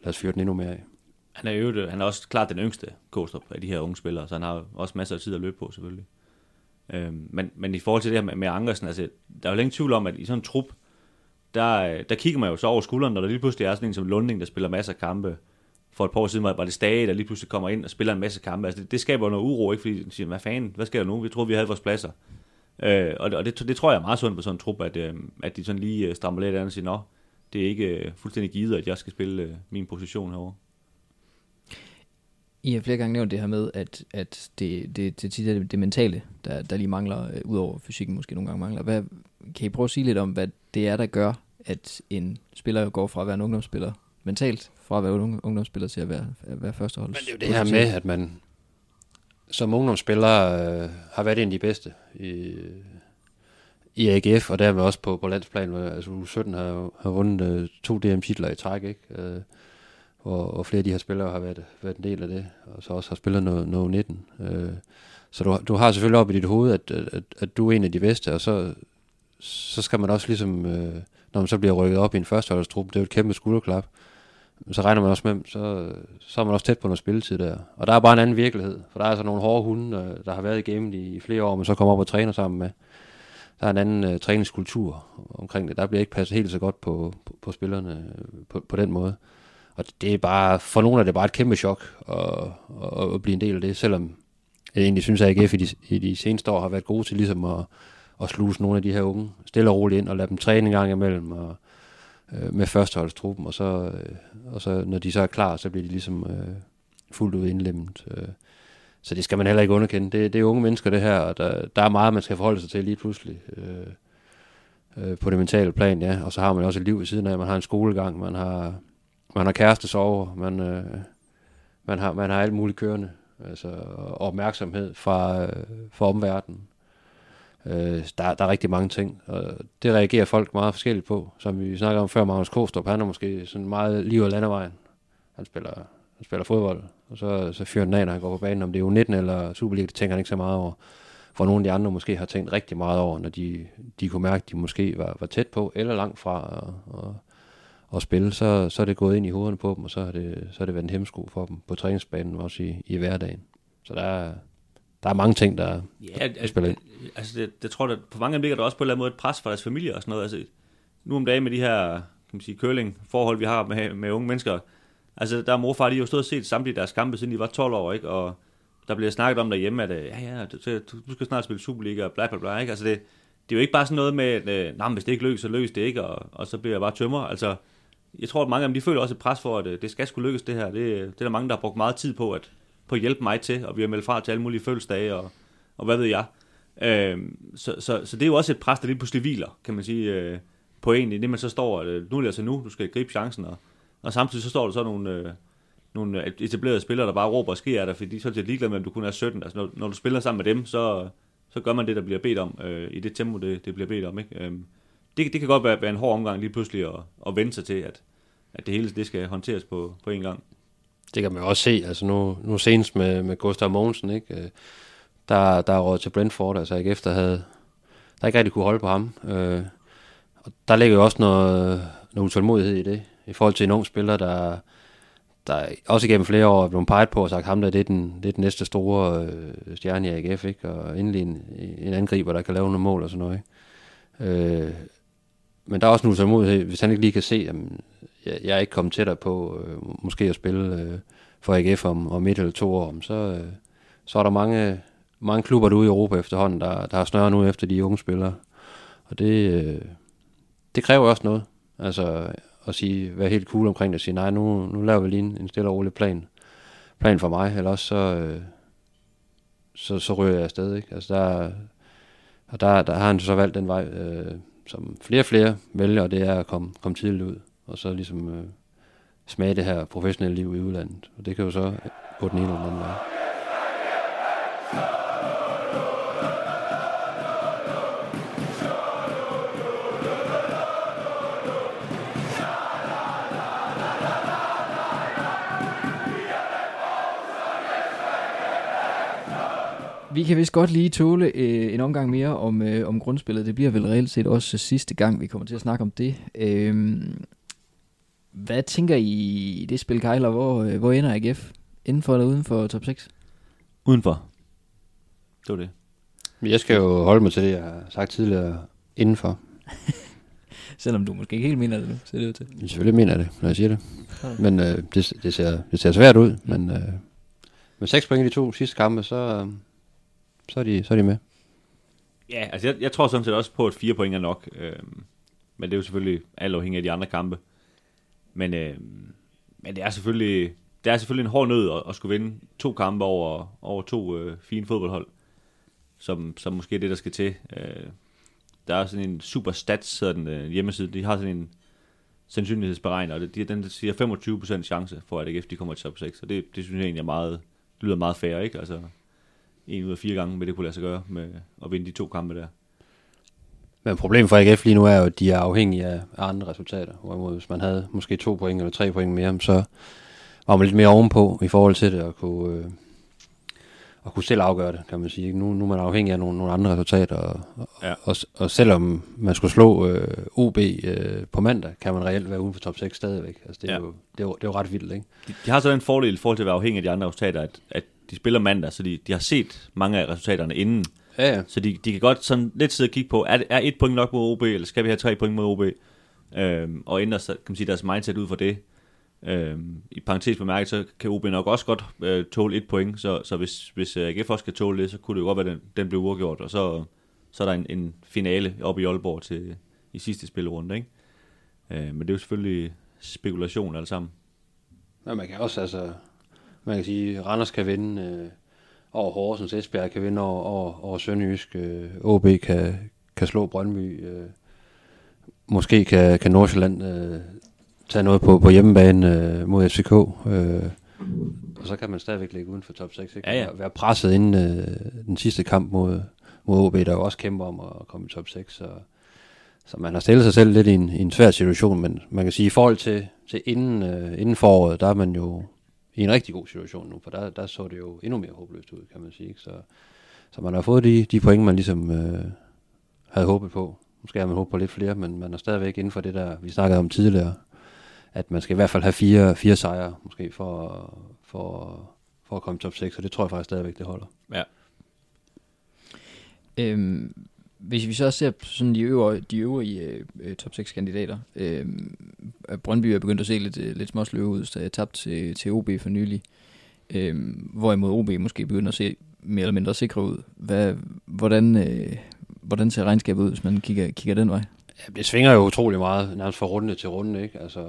lad os fyre den endnu mere af. Han er, jo, øh, han er også klart den yngste Kostrup af de her unge spillere, så han har også masser af tid at løbe på selvfølgelig. Øhm, men, men i forhold til det her med, med Ankersen, altså, der er jo ingen tvivl om, at i sådan en trup, der, øh, der kigger man jo så over skulderen, når der lige pludselig er sådan en som Lunding, der spiller masser af kampe. For et par år siden var det Stage, der lige pludselig kommer ind og spiller en masse kampe. Altså det, det skaber noget uro, ikke? Fordi de siger, hvad fanden, hvad sker der nu? Vi troede, vi havde vores pladser. Øh, og det, og det, det, tror jeg er meget sundt på sådan en trup, at, øh, at de sådan lige øh, strammer lidt andet og siger, nå, det er ikke øh, fuldstændig givet, at jeg skal spille øh, min position herovre. I har flere gange nævnt det her med, at, at det, det, det tit er det, det mentale, der, der lige mangler, øh, udover fysikken måske nogle gange mangler. Hvad, kan I prøve at sige lidt om, hvad det er, der gør, at en spiller går fra at være en ungdomsspiller mentalt, fra at være en ungdomsspiller til at være, at være førsteholds? Men det er jo det her med, at man som ungdomsspiller øh, har været en af de bedste i, i AGF, og dermed også på, på landsplan. Altså U17 har, har vundet uh, to DM-titler i træk, ikke? Uh, og, og flere af de her spillere har været, været en del af det, og så også har spillet noget, noget 19. Uh, så du, du har selvfølgelig op i dit hoved, at, at, at du er en af de bedste, og så, så skal man også ligesom, øh, når man så bliver rykket op i en førsteholdstrup, det er jo et kæmpe skulderklap, så regner man også med, så, så er man også tæt på noget spilletid der. Og der er bare en anden virkelighed, for der er altså nogle hårde hunde, øh, der har været i gamet i, i flere år, men så kommer op og træner sammen med der er en anden øh, træningskultur omkring det. Der bliver ikke passet helt så godt på, på, på spillerne øh, på, på den måde. Og det er bare, for nogle er det bare et kæmpe chok at, at, at blive en del af det, selvom jeg egentlig synes, at AGF i de, i de seneste år har været gode til ligesom at, at sluse nogle af de her unge stille og roligt ind og lade dem træne en gang imellem og, øh, med førsteholdstruppen, og så, øh, og så når de så er klar, så bliver de ligesom øh, fuldt ud indlemmet. Øh. Så det skal man heller ikke underkende. Det, det er unge mennesker, det her, og der, der er meget, man skal forholde sig til lige pludselig. Øh, øh, på det mentale plan, ja. Og så har man også et liv ved siden af. Man har en skolegang, man har, man har kæreste sover, man, øh, man, har, man har alt muligt kørende. Altså, og opmærksomhed fra, øh, fra omverdenen. Øh, der, der er rigtig mange ting, og det reagerer folk meget forskelligt på. Som vi snakker om før, Magnus Kostrup, han er måske sådan meget liv og landevejen. Han spiller han spiller fodbold, og så, så fyrer den af, når han går på banen. Om det er U19 eller Superliga, det tænker han ikke så meget over. For nogle af de andre måske har tænkt rigtig meget over, når de, de kunne mærke, at de måske var, var tæt på, eller langt fra at, at, og spille, så, så er det gået ind i hovederne på dem, og så har det, så har det været en hemsko for dem på træningsbanen, også i, i hverdagen. Så der er, der er mange ting, der, ja, der spiller ind. Altså, det, det tror jeg, på mange ligger der også på en eller anden måde et pres for deres familie og sådan noget. Altså, nu om dagen med de her kan man sige, curling-forhold, vi har med, med unge mennesker, Altså, der er morfar, de har jo stået og set samtlige deres kampe, siden de var 12 år, ikke? Og der bliver snakket om derhjemme, at øh, ja, ja, du, du skal snart spille Superliga og bla bla bla, ikke? Altså det, det er jo ikke bare sådan noget med, at øh, nej, hvis det ikke lykkes, så lykkes det ikke, og, og så bliver jeg bare tømmer. Altså, jeg tror, at mange af dem, de føler også et pres for, at øh, det skal skulle lykkes det her. Det, det er der mange, der har brugt meget tid på at, på at hjælpe mig til, og vi har meldt fra til alle mulige fødselsdage, og, og hvad ved jeg. Øh, så, så, så det er jo også et pres, der lige pludselig hviler, kan man sige, øh, på en, i det man så står, at øh, nu er det altså nu, du skal gribe chancen, og, og samtidig så står der så nogle, øh, nogle etablerede spillere, der bare råber og skriger af dig, fordi de er så ligeglade med, om du kun er 17. Altså, når, når du spiller sammen med dem, så, så gør man det, der bliver bedt om, øh, i det tempo, det, det bliver bedt om. Ikke? Øh, det, det kan godt være, være en hård omgang lige pludselig at, at vende sig til, at, at det hele det skal håndteres på, på en gang. Det kan man også se, altså nu, nu senest med, med Gustav Mogensen, ikke? Øh, der, der er råd til Brentford, altså ikke efter havde, der ikke rigtig kunne holde på ham. Øh, og der ligger jo også noget, noget utålmodighed i det, i forhold til en ung spiller, der, der også igennem flere år er blevet peget på og sagt, ham der, det er den, det er den næste store øh, stjerne i AGF, ikke? og endelig en, en angriber, der kan lave nogle mål og sådan noget. Ikke? Øh, men der er også en utålmodighed, hvis han ikke lige kan se, jamen, jeg, jeg er ikke kommet tættere på øh, måske at spille øh, for AGF om, om et eller to år, så, øh, så er der mange, mange klubber derude i Europa efterhånden, der, der har snørret nu efter de unge spillere. Og det, øh, det kræver også noget. Altså at sige, være helt cool omkring det, og sige, nej, nu, nu laver vi lige en, en stille og rolig plan, plan for mig, eller også så, øh, så, så ryger jeg afsted, ikke? Altså der, og der, der har han så valgt den vej, øh, som flere og flere vælger, og det er at komme, komme tidligt ud, og så ligesom øh, smage det her professionelle liv i udlandet. Og det kan jo så gå den ene eller den anden vej. Vi kan vist godt lige tåle øh, en omgang mere om, øh, om grundspillet. Det bliver vel reelt set også sidste gang, vi kommer til at snakke om det. Øh, hvad tænker I i det spil, Kejler? Hvor, øh, hvor ender AGF? Indenfor eller uden for top 6? Udenfor. Det var det. Jeg skal jo holde mig til det, jeg har sagt tidligere, indenfor. Selvom du måske ikke helt mener det nu, ser det ud til. Jeg selvfølgelig mener jeg det, når jeg siger det. Ja. Men øh, det, det, ser, det ser svært ud, men øh, med seks point i de to sidste kampe, så, øh, så er de, så er de med. Ja, altså jeg, jeg tror sådan set også på, at fire point er nok. Øh, men det er jo selvfølgelig alt afhængigt af de andre kampe. Men, øh, men det er selvfølgelig det er selvfølgelig en hård nød at, at skulle vinde to kampe over, over to øh, fine fodboldhold, som, som måske er det, der skal til. Øh, der er sådan en super stats, sådan, øh, hjemmeside. De har sådan en sandsynlighedsberegner, og det, de, den siger 25% chance for, at AGF de kommer til top 6, og det, det synes jeg egentlig er meget, det lyder meget fair, ikke? Altså, en ud af fire gange vil det kunne lade sig gøre med at vinde de to kampe der. Men problemet for AGF lige nu er jo, at de er afhængige af andre resultater. Hvorimod hvis man havde måske to point eller tre point mere, så var man lidt mere ovenpå i forhold til det, og kunne, øh, og kunne selv afgøre det, kan man sige. Nu, nu er man afhængig af nogle, nogle andre resultater, og, ja. og, og selvom man skulle slå øh, OB øh, på mandag, kan man reelt være uden for top 6 stadigvæk. Altså, det, er ja. jo, det, er jo, det er jo ret vildt, ikke? De, de har så den fordel i forhold til at være afhængig af de andre resultater, at, at de spiller mandag, så de, de har set mange af resultaterne inden. Ja, ja. Så de, de kan godt sådan lidt sidde og kigge på, er, er et point nok mod OB, eller skal vi have tre point mod OB? Øhm, og ændre kan man sige, deres mindset ud for det. Øhm, I parentes bemærket, så kan OB nok også godt øh, tåle et point, så, så hvis, hvis øh, AGF også kan tåle det, så kunne det jo godt være, at den, den blev uafgjort, og så, så er der en, en finale op i Aalborg til, i sidste spillerunde, ikke? Øh, men det er jo selvfølgelig spekulation alle sammen. Ja, man kan også, altså, man kan sige, Randers kan vinde over Horsens, Esbjerg kan vinde over, over, over Sønderjysk, øh, OB kan, kan slå Brøndby, øh, måske kan, kan Nordsjælland øh, tage noget på, på hjemmebane øh, mod FCK, øh, og så kan man stadigvæk ligge uden for top 6, ikke? Ja, ja. Være, være presset inden øh, den sidste kamp mod, mod OB, der jo også kæmper om at komme i top 6, så, så man har stillet sig selv lidt i en, i en svær situation, men man kan sige, i forhold til, til inden, øh, inden foråret, der er man jo i en rigtig god situation nu, for der, der så det jo endnu mere håbløst ud, kan man sige. Ikke? Så, så man har fået de, de point, man ligesom øh, havde håbet på. Måske har man håbet på lidt flere, men man er stadigvæk inden for det, der vi snakkede om tidligere, at man skal i hvert fald have fire, fire sejre, måske, for, for, for at komme top 6, og det tror jeg faktisk stadigvæk, det holder. Ja. Øhm, hvis vi så ser sådan de øvrige, de øvrige øh, øh top 6 kandidater, øh, Øh, Brøndby er begyndt at se lidt, øh, lidt småsløve ud, så jeg tabte til, til OB for nylig. øh, hvorimod OB måske begynder at se mere eller mindre sikre ud. Hvad, hvordan, øh, hvordan ser regnskabet ud, hvis man kigger, kigger den vej? Ja, det svinger jo utrolig meget, nærmest fra runde til runde, ikke? Altså,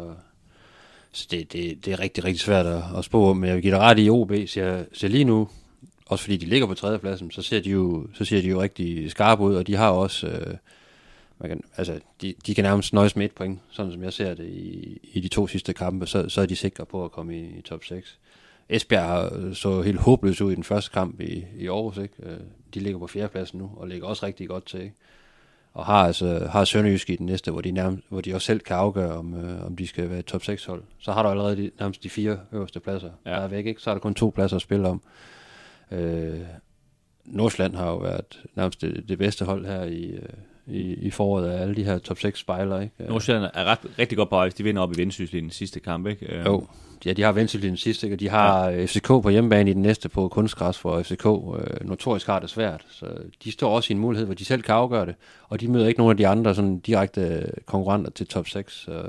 så det, det, det er rigtig, rigtig svært at, at spå, men jeg vil give dig ret i OB, ser, ser lige nu, også fordi de ligger på tredjepladsen, så ser de jo, så ser de jo rigtig skarpe ud, og de har også, øh, man kan, altså, de, de kan nærmest nøjes med et point, sådan som jeg ser det i, i de to sidste kampe, så, så er de sikre på at komme i, i top 6. Esbjerg har så helt håbløst ud i den første kamp i, i Aarhus, ikke? Øh, de ligger på fjerdepladsen nu, og ligger også rigtig godt til, ikke? og har altså har Sønderjysk i den næste, hvor de, nærmest, hvor de også selv kan afgøre, om, øh, om de skal være top 6 hold. Så har du allerede de, nærmest de fire øverste pladser, ja. der er væk, ikke? så er der kun to pladser at spille om. Øh, Nordsjælland har jo været nærmest det, det bedste hold her i, øh, i, i foråret af alle de her top 6 spejler. Ikke? Nordsjælland er ret, rigtig godt på vej, hvis de vinder op i Vendsyssel i den sidste kamp. Ikke? Øh, jo, ja, de har Vendsyssel i den sidste, ikke? og de har ja. FCK på hjemmebane i den næste på kunstgræs, hvor FCK øh, notorisk har det svært. Så de står også i en mulighed, hvor de selv kan afgøre det, og de møder ikke nogen af de andre sådan direkte konkurrenter til top 6. Så,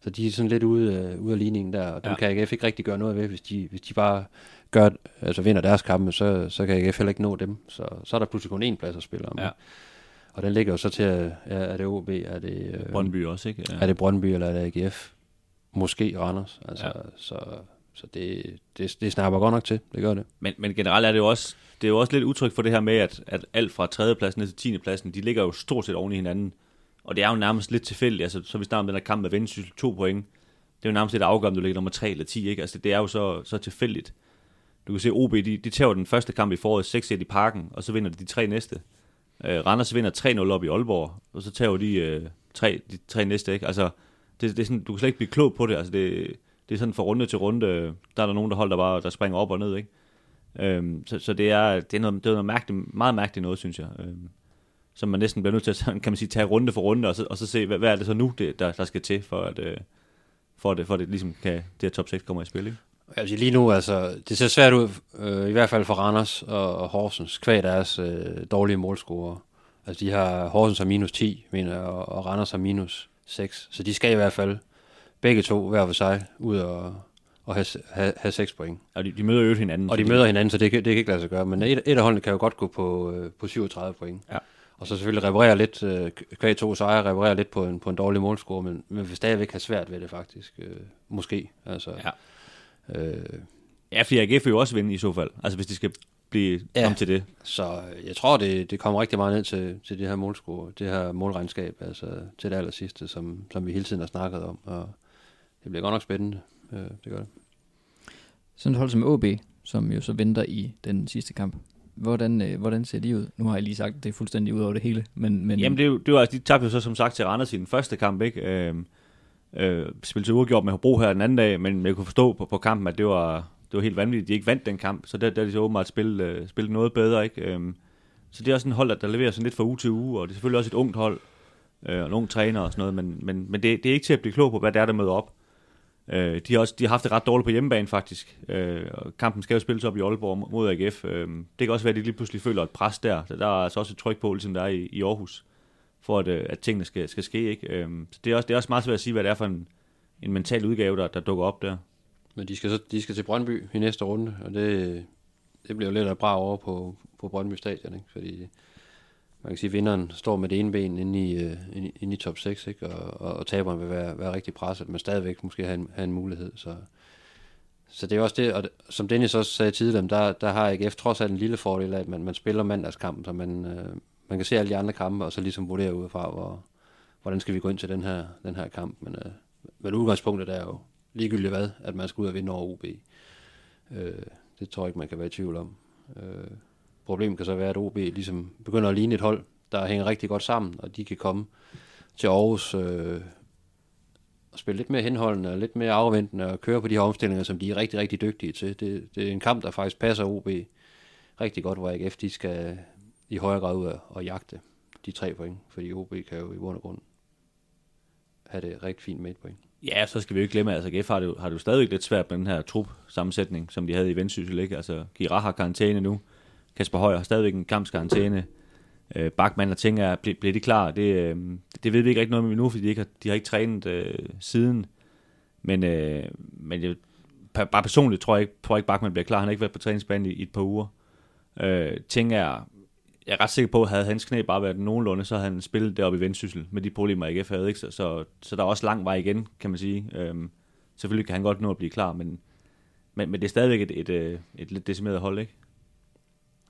så de er sådan lidt ude, ude af ligningen der, og dem ja. kan AGF ikke rigtig gøre noget ved, hvis de, hvis de bare gør, altså vinder deres kampe, så, så kan AGF heller ikke nå dem. Så, så er der pludselig kun én plads at spille om. Ja. Og den ligger jo så til, ja, er det OB, er det... Øh, Brøndby også, ikke? Ja. Er det Brøndby, eller er det AGF? Måske Randers. Altså, ja. så, så det, det, det snapper godt nok til, det gør det. Men, men generelt er det jo også, det er jo også lidt utryg for det her med, at, at alt fra 3. pladsen ned til 10. pladsen, de ligger jo stort set oven i hinanden. Og det er jo nærmest lidt tilfældigt, altså så vi snakker om den her kamp med Vendsyssel, to point. Det er jo nærmest lidt afgørende, om du ligger nummer 3 eller 10, ikke? Altså det er jo så, så tilfældigt. Du kan se, OB, de, de tager den første kamp i foråret 6-1 i parken, og så vinder de de tre næste. Øh, Randers vinder 3-0 op i Aalborg, og så tager de, øh, tre, de tre næste, ikke? Altså, det, det er sådan, du kan slet ikke blive klog på det, altså det, det er sådan fra runde til runde, der er der nogen, der holder, der bare der springer op og ned, ikke? Øhm, så, så det er, det er noget, det er noget mærkeligt, meget mærkeligt noget, synes jeg. Øhm, som man næsten bliver nødt til at kan man sige, tage runde for runde, og så, og så se, hvad, hvad er det så nu, det, der, der skal til, for at, øh, for at, for at det ligesom kan, det her top 6 kommer i spil, ikke? Jeg vil sige lige nu, altså, det ser svært ud, øh, i hvert fald for Randers og, og Horsens, kvæg deres øh, dårlige målscorer. Altså, de har, Horsens har minus 10, mener jeg, og, og Randers har minus 6. Så de skal i hvert fald begge to hver for sig ud og, og have, have, have 6 point. Og de, de møder jo hinanden. Og de møder hinanden, så det, det kan ikke lade sig gøre. Men et, et af holdene kan jo godt gå på, øh, på 37 point. Ja. Og så selvfølgelig reparere lidt, øh, kvæg to sejre, reparere lidt på en, på en dårlig målscore, men, men vil stadigvæk have svært ved det faktisk. Øh, måske. Altså, ja. Øh, ja, fordi AGF vil jo også vinde i så fald, altså hvis de skal blive ja, om til det. Så jeg tror, det, det kommer rigtig meget ned til, til det her målscore, det her målregnskab, altså til det aller sidste, som, som vi hele tiden har snakket om, og det bliver godt nok spændende, øh, det gør det. Sådan et hold som OB, som jo så venter i den sidste kamp, hvordan, øh, hvordan ser de ud? Nu har jeg lige sagt, at det er fuldstændig ud over det hele. Men, men... Jamen, det er, jo, det var, de tabte jo så som sagt til Randers i den første kamp, ikke? Øh, Øh, spillede til uafgjort med Hobro her den anden dag, men jeg kunne forstå på, på kampen, at det var, det var helt vanvittigt, de ikke vandt den kamp, så der, der er de så åbenbart spillet, øh, spillet noget bedre, ikke? Øh, så det er også en hold, der, leverer sådan lidt fra uge til uge, og det er selvfølgelig også et ungt hold, øh, og en ung træner og sådan noget, men, men, men det, det er ikke til at blive klog på, hvad det er, der møder op. Øh, de, har også, de har haft det ret dårligt på hjemmebane faktisk. Øh, og kampen skal jo spilles op i Aalborg mod AGF. Øh, det kan også være, at de lige pludselig føler et pres der. Så der er altså også et tryk på, ligesom der er i, i Aarhus for at, øh, at tingene skal, skal ske. Ikke? Øhm, så det er, også, det er også meget svært at sige, hvad det er for en, en mental udgave, der, der dukker op der. Men de skal, så, de skal til Brøndby i næste runde, og det, det bliver jo lidt af bra over på, på Brøndby Stadion, ikke? fordi man kan sige, at vinderen står med det ene ben inde i, uh, inde, inde i top 6, ikke? Og, og, og taberen vil være, være rigtig presset, men stadigvæk måske have en, have en mulighed. Så, så det er også det, og det, som Dennis også sagde tidligere, der, der har AGF trods alt en lille fordel af, at man, man spiller mandagskampen, så man, uh, man kan se alle de andre kampe, og så ligesom vurdere udefra, hvor, hvordan skal vi gå ind til den her, den her kamp. Men, øh, men udgangspunktet er jo ligegyldigt hvad, at man skal ud og vinde over OB. Øh, det tror jeg ikke, man kan være i tvivl om. Øh, problemet kan så være, at OB ligesom begynder at ligne et hold, der hænger rigtig godt sammen, og de kan komme til Aarhus øh, og spille lidt mere henholdende og lidt mere afventende og køre på de her omstillinger, som de er rigtig, rigtig dygtige til. Det, det er en kamp, der faktisk passer OB rigtig godt, hvor AGF de skal, i højere grad ud at jagte de tre point, fordi OB kan jo i bund og grund have det rigtig fint med et point. Ja, så skal vi jo ikke glemme, at altså GF har det, jo, har det jo stadigvæk lidt svært med den her trup-sammensætning, som de havde i Vendsyssel, ikke? Altså, Girard har karantæne nu, Kasper Højer har stadigvæk en kampskarantæne, øh, Bachmann og Tinger, bliver, bliver de klar? Det, øh, det ved vi ikke rigtig noget med nu, fordi de, ikke har, de har ikke trænet øh, siden, men, øh, men jeg, bare personligt tror jeg ikke, tror jeg ikke Bachmann bliver klar. Han har ikke været på træningsbanen i, i et par uger. Øh, tænker jeg er ret sikker på, at havde hans knæ bare været nogenlunde, så havde han spillet deroppe i Vendsyssel med de problemer, IKF havde. Ikke? Så, så, så der er også lang vej igen, kan man sige. Øhm, selvfølgelig kan han godt nå at blive klar, men, men, men det er stadigvæk et, et, et, et lidt decimeret hold, ikke?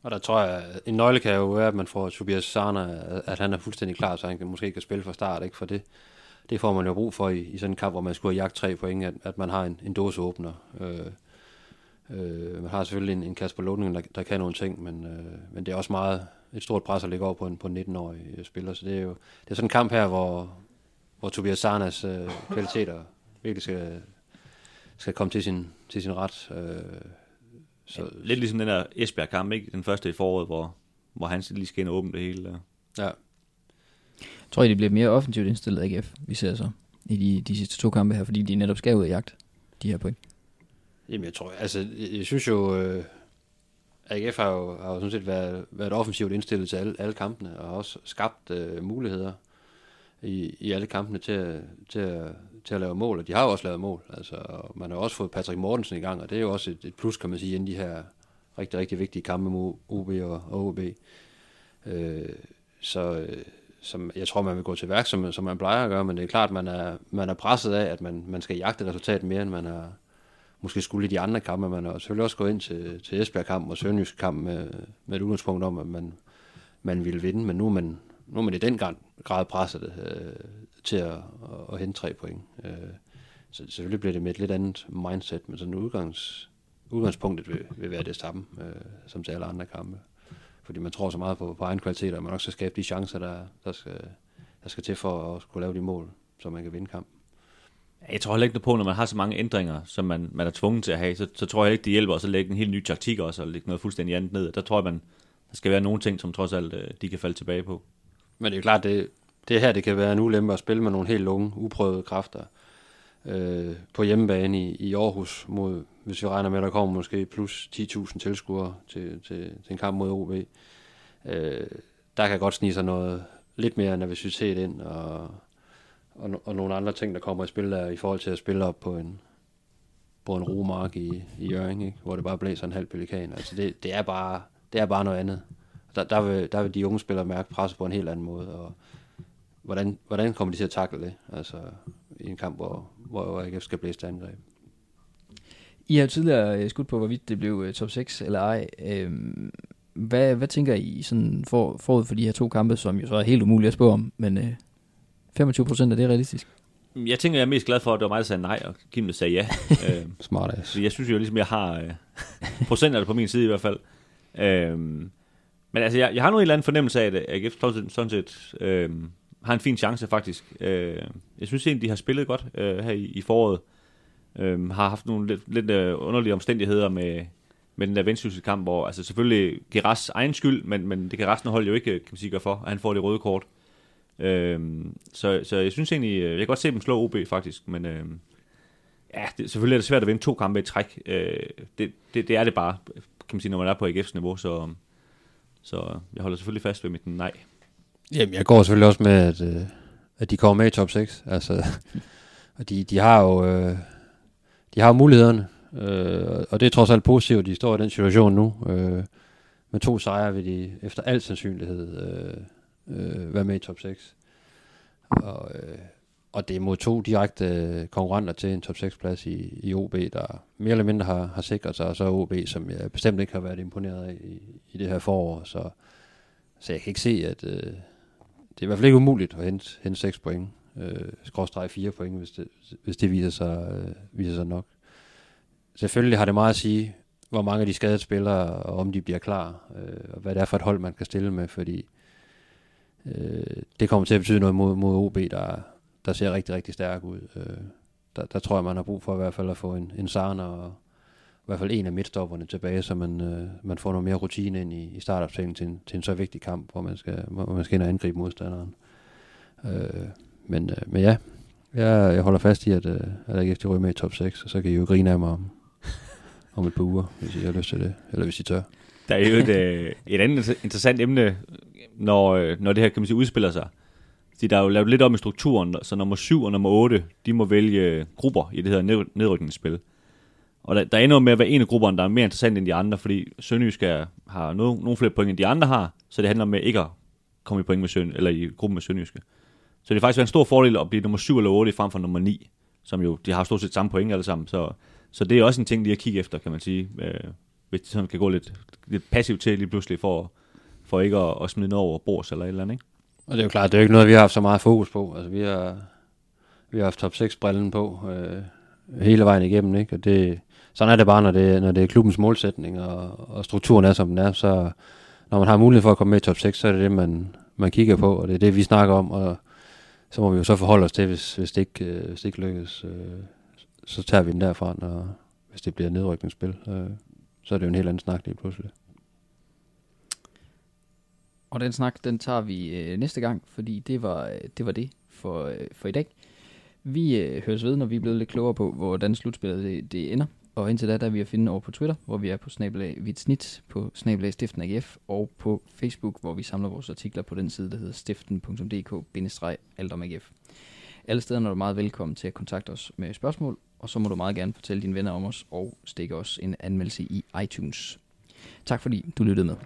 Og der tror jeg, en nøgle kan jo være, at man får Tobias Sarna, at han er fuldstændig klar, så han kan måske kan spille fra start, ikke? For det, det får man jo brug for i, i sådan en kamp, hvor man skulle have jagt tre point, at, at man har en, en dåseåbner. Øh, øh, man har selvfølgelig en, en Kasper Lunding, der, der kan nogle ting, men, øh, men det er også meget et stort pres at lægge over på en, på en 19-årig spiller, så det er jo det er sådan en kamp her, hvor, hvor Tobias Sarnas øh, kvaliteter virkelig skal, skal komme til sin, til sin ret. Øh, så, ja, lidt ligesom den der Esbjerg-kamp, ikke? Den første i foråret, hvor, hvor han lige skal ind og åbne det hele. Der. Ja. Jeg tror I, det bliver mere offensivt indstillet AGF, vi ser så, i de, de sidste to kampe her, fordi de netop skal ud af jagt, de her point. Jamen, jeg tror, altså, jeg, jeg synes jo, øh, AGF har jo, har jo sådan set været, været offensivt indstillet til alle, alle kampene, og har også skabt øh, muligheder i, i alle kampene til, til, til at lave mål, og de har jo også lavet mål. Altså, man har også fået Patrick Mortensen i gang, og det er jo også et, et plus, kan man sige, inden de her rigtig, rigtig vigtige kampe mod OB og, og OB. Øh, så, øh, som jeg tror, man vil gå til værk, som, som man plejer at gøre, men det er klart, man er, man er presset af, at man, man skal jagte resultat mere, end man har måske skulle i de andre kampe. Man har selvfølgelig også gået ind til, til Esbjerg-kampen og Sønderjysk kamp med, med et udgangspunkt om, at man, man ville vinde, men nu er man, nu er man i den grad presset øh, til at, at, at hente tre point. Øh, så selvfølgelig bliver det med et lidt andet mindset, men sådan udgangs, udgangspunktet vil, vil være det samme øh, som til alle andre kampe. Fordi man tror så meget på, på egen kvalitet, og man også skal skabe de chancer, der, der, skal, der skal til for at kunne lave de mål, så man kan vinde kampen. Jeg tror heller ikke på, når man har så mange ændringer, som man, man er tvunget til at have, så, så tror jeg ikke, det hjælper også at lægge en helt ny taktik også, og lægge noget fuldstændig andet ned. Der tror jeg, man, der skal være nogle ting, som trods alt øh, de kan falde tilbage på. Men det er jo klart, det, det her det kan være en ulempe at spille med nogle helt unge, uprøvede kræfter øh, på hjemmebane i, i Aarhus, mod, hvis vi regner med, at der kommer måske plus 10.000 tilskuere til, til, til en kamp mod OB. Øh, der kan godt snige sig noget lidt mere nervøsitet ind, og, og, og nogle andre ting, der kommer i spil der, i forhold til at spille op på en, på en romark i, i Jørgen, ikke? hvor det bare blæser en halv pelikan. Altså det, det, er bare, det er bare noget andet. Der, der, vil, der vil de unge spillere mærke presset på en helt anden måde, og hvordan, hvordan kommer de til at takle det? Altså i en kamp, hvor, hvor AGF skal blæse til angreb. I har tidligere øh, skudt på, hvorvidt det blev øh, top 6 eller ej. Øhm, hvad, hvad tænker I sådan for, forud for de her to kampe, som jo så er helt umuligt at spå om, men øh, 25 procent, er det realistisk? Jeg tænker, jeg er mest glad for, at det var mig, der sagde nej, og Kim, der sagde ja. øh, Smart ass. Jeg synes jo ligesom, jeg har øh, procenterne på min side i hvert fald. Øh, men altså, jeg, jeg har nu en eller anden fornemmelse af, at AGF sådan set øh, har en fin chance faktisk. Øh, jeg synes egentlig, de har spillet godt øh, her i, i foråret. Øh, har haft nogle lidt, lidt øh, underlige omstændigheder med, med den der vendsyssel kamp, hvor altså selvfølgelig Geras egen skyld, men, men det kan resten af holdet jo ikke kan man sige, gøre for, at han får det røde kort. Øhm, så, så jeg synes egentlig, øh, jeg kan godt se dem slå OB faktisk, men øhm, ja, det, selvfølgelig er det svært at vinde to kampe i træk. Øh, det, det, det er det bare, kan man sige, når man er på AGF's niveau, så, så jeg holder selvfølgelig fast ved mit nej. Jamen, jeg går selvfølgelig også med, at, øh, at de kommer med i top 6. Altså, og de, de har jo øh, de har mulighederne, øh, og det er trods alt positivt, de står i den situation nu. Øh, med to sejre vil de efter al sandsynlighed øh, øh, være med i top 6. Og, øh, og det er mod to direkte øh, konkurrenter til en top 6 plads i, i OB, der mere eller mindre har, har sikret sig, og så OB, som jeg bestemt ikke har været imponeret af i, i det her forår. Så, så jeg kan ikke se, at øh, det er i hvert fald ikke umuligt at hente, hente 6 point. Øh, skråstrege 4 point, hvis det, hvis det viser, sig, øh, viser sig nok. Selvfølgelig har det meget at sige, hvor mange af de skadede spillere, og om de bliver klar, øh, og hvad det er for et hold, man kan stille med, fordi øh, det kommer til at betyde noget mod, mod OB, der, der ser rigtig, rigtig stærk ud. Øh, der, der tror jeg, man har brug for i hvert fald at få en, en Sarner og i hvert fald en af midtstopperne tilbage, så man, øh, man får noget mere rutine ind i, i startopstillingen til, en, til en så vigtig kamp, hvor man skal, hvor man skal ind og angribe modstanderen. Øh, men, øh, men ja, jeg, jeg holder fast i, at, øh, at AGF de ryger med i top 6, og så kan I jo grine af mig om, om et par uger, hvis I har lyst til det, eller hvis I tør. Der er jo et, øh, et andet interessant emne, når, øh, når det her kan man sige, udspiller sig. Så der er jo lavet lidt om i strukturen, så nummer 7 og nummer 8, de må vælge grupper i det her nedrykningsspil. Og der, der ender med at være en af grupperne, der er mere interessant end de andre, fordi Sønderjysk har no, nogle flere point, end de andre har, så det handler om ikke at komme i, point med Søn, eller i gruppen med Sønderjyske. Så det er faktisk en stor fordel at blive nummer 7 eller 8 frem for nummer 9, som jo, de har stort set samme point alle sammen, så, så det er også en ting lige at kigge efter, kan man sige, øh, hvis de sådan kan gå lidt, lidt passivt til lige pludselig for, for ikke at, at smide noget over bords eller et eller andet, ikke? Og det er jo klart, det er jo ikke noget, vi har haft så meget fokus på. Altså, vi har, vi har haft top 6-brillen på øh, hele vejen igennem, ikke? Og det, sådan er det bare, når det, når det er klubbens målsætning, og, og strukturen er, som den er, så når man har mulighed for at komme med i top 6, så er det det, man, man kigger på, og det er det, vi snakker om, og så må vi jo så forholde os til, hvis, hvis, det, ikke, øh, hvis det ikke lykkes, øh, så tager vi den derfra, når, hvis det bliver nedrykningsspil. Øh, så er det jo en helt anden snak lige pludselig. Og den snak, den tager vi øh, næste gang, fordi det var øh, det, var det for, øh, for i dag. Vi øh, høres ved, når vi er blevet lidt klogere på, hvordan slutspillet det, det ender. Og indtil da, der er vi at finde over på Twitter, hvor vi er på snabelag snit, på snabelag stiften AGF, og på Facebook, hvor vi samler vores artikler på den side, der hedder stiften.dk-alt. Alle steder er du meget velkommen til at kontakte os med spørgsmål, og så må du meget gerne fortælle dine venner om os, og stikke os en anmeldelse i iTunes. Tak fordi du lyttede med.